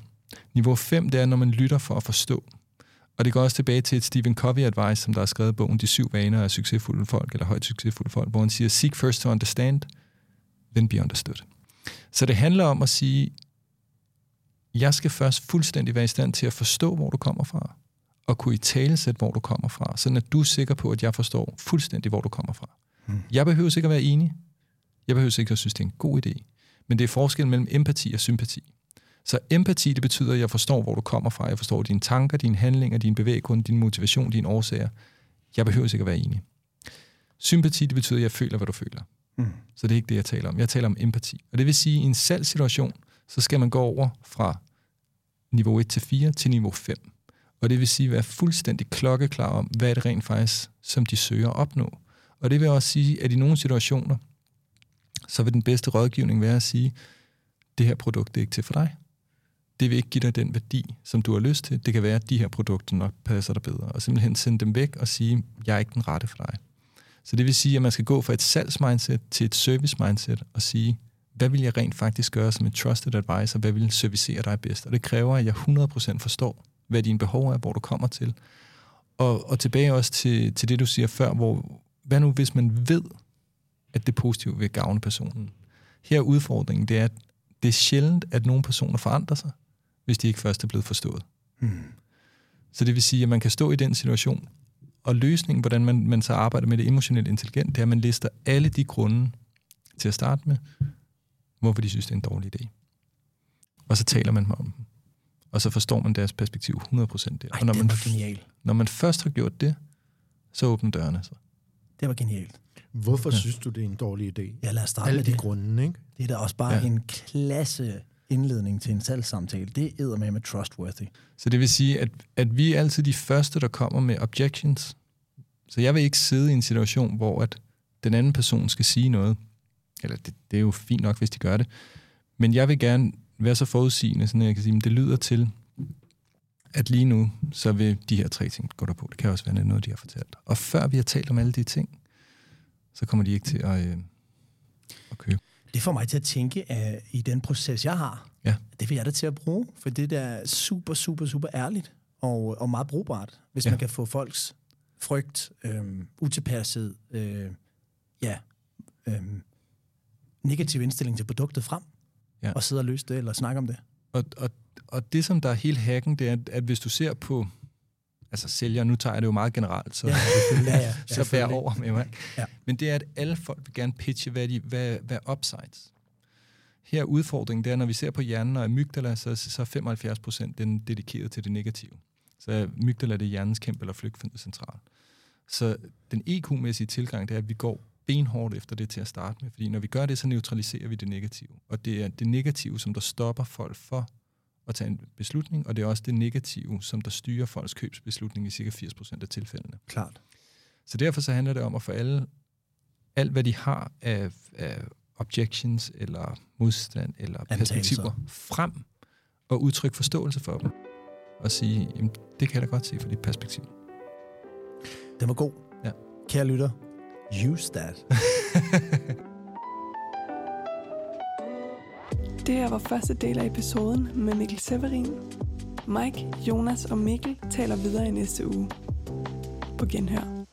Niveau 5, det er, når man lytter for at forstå. Og det går også tilbage til et Stephen Covey-advice, som der har skrevet bogen De syv vaner af succesfulde folk, eller højt succesfulde folk, hvor han siger, seek first to understand, then be understood. Så det handler om at sige, jeg skal først fuldstændig være i stand til at forstå, hvor du kommer fra, og kunne i talesætte, hvor du kommer fra, sådan at du er sikker på, at jeg forstår fuldstændig, hvor du kommer fra. Hmm. Jeg behøver ikke at være enig. Jeg behøver ikke at synes, det er en god idé. Men det er forskellen mellem empati og sympati. Så empati, det betyder, at jeg forstår, hvor du kommer fra. Jeg forstår dine tanker, dine handlinger, dine bevæggrunde, din motivation, dine årsager. Jeg behøver ikke at være enig. Sympati, det betyder, at jeg føler, hvad du føler. Mm. Så det er ikke det, jeg taler om. Jeg taler om empati. Og det vil sige, at i en salgssituation, så skal man gå over fra niveau 1 til 4 til niveau 5. Og det vil sige, at være fuldstændig klokkeklar om, hvad er det rent faktisk, som de søger at opnå. Og det vil også sige, at i nogle situationer, så vil den bedste rådgivning være at sige, det her produkt er ikke til for dig. Det vil ikke give dig den værdi, som du har lyst til. Det kan være, at de her produkter nok passer dig bedre. Og simpelthen sende dem væk og sige, jeg er ikke den rette for dig. Så det vil sige, at man skal gå fra et salgsmindset til et service-mindset og sige, hvad vil jeg rent faktisk gøre som en trusted advisor? Hvad vil servicere dig bedst? Og det kræver, at jeg 100% forstår, hvad dine behov er, hvor du kommer til. Og, og tilbage også til, til det, du siger før, hvor hvad nu, hvis man ved, at det positive vil gavne personen? Her er udfordringen, det er, at det er sjældent, at nogle personer forandrer sig, hvis de ikke først er blevet forstået. Hmm. Så det vil sige, at man kan stå i den situation, og løsningen, hvordan man, man så arbejder med det emotionelt intelligent, det er, at man lister alle de grunde til at starte med, hvorfor de synes, det er en dårlig idé. Og så taler man om dem. Og så forstår man deres perspektiv 100% der. Ej, og når man, genial. når man først har gjort det, så åbner dørene sig. Det var genialt. Hvorfor Ja. synes du, det er en dårlig idé? Ja, lad os starte Alle med de det. grunde, ikke? Det er da også bare Ja. en klasse indledning til en salgssamtale. Det er med med trustworthy. Så det vil sige, at, at vi er altid de første, der kommer med objections. Så jeg vil ikke sidde i en situation, hvor at den anden person skal sige noget. Eller det, det er jo fint nok, hvis de gør det. Men jeg vil gerne være så forudsigende, sådan at jeg kan sige, at det lyder til, at lige nu, så vil de her tre ting gå der på. Det kan også være noget, de har fortalt. Og før vi har talt om alle de ting, så kommer de ikke til at, øh, at købe. Det får mig til at tænke, at i den proces, jeg har, Ja. det vil jeg da til at bruge, for det der er super, super, super ærligt og, og meget brugbart, hvis Ja. man kan få folks frygt, øhm, utilpasset, øh, ja, øhm, negativ indstilling til produktet frem, Ja. og sidde og løse det, eller snakke om det. Og, og, og det, som der er hele hacken, det er, at hvis du ser på altså sælger, nu tager jeg det jo meget generelt, så, Ja, ja, ja, *laughs* så bær selvfølgelig. over med mig. Ja. Men det er, at alle folk vil gerne pitche, hvad, de, hvad, hvad upsides. Her er udfordringen, det er, når vi ser på hjernen og amygdala, så, så er 75 procent den dedikeret til det negative. Så amygdala det er hjernens kæmpe eller flygtcentral. Så den EQ-mæssige tilgang, det er, at vi går benhårdt efter det til at starte med, fordi når vi gør det, så neutraliserer vi det negative. Og det er det negative, som der stopper folk for at tage en beslutning, og det er også det negative, som der styrer folks købsbeslutning i cirka 80% af tilfældene. Klart. Så derfor så handler det om at få alle, alt hvad de har af, af objections, eller modstand, eller Antagelser. perspektiver frem, og udtrykke forståelse for dem. Og sige, jamen, det kan jeg da godt se fra dit perspektiv. Den var god. Ja. Kære lytter, use that. *laughs* Det her var første del af episoden med Mikkel Severin. Mike, Jonas og Mikkel taler videre i næste uge. På genhør.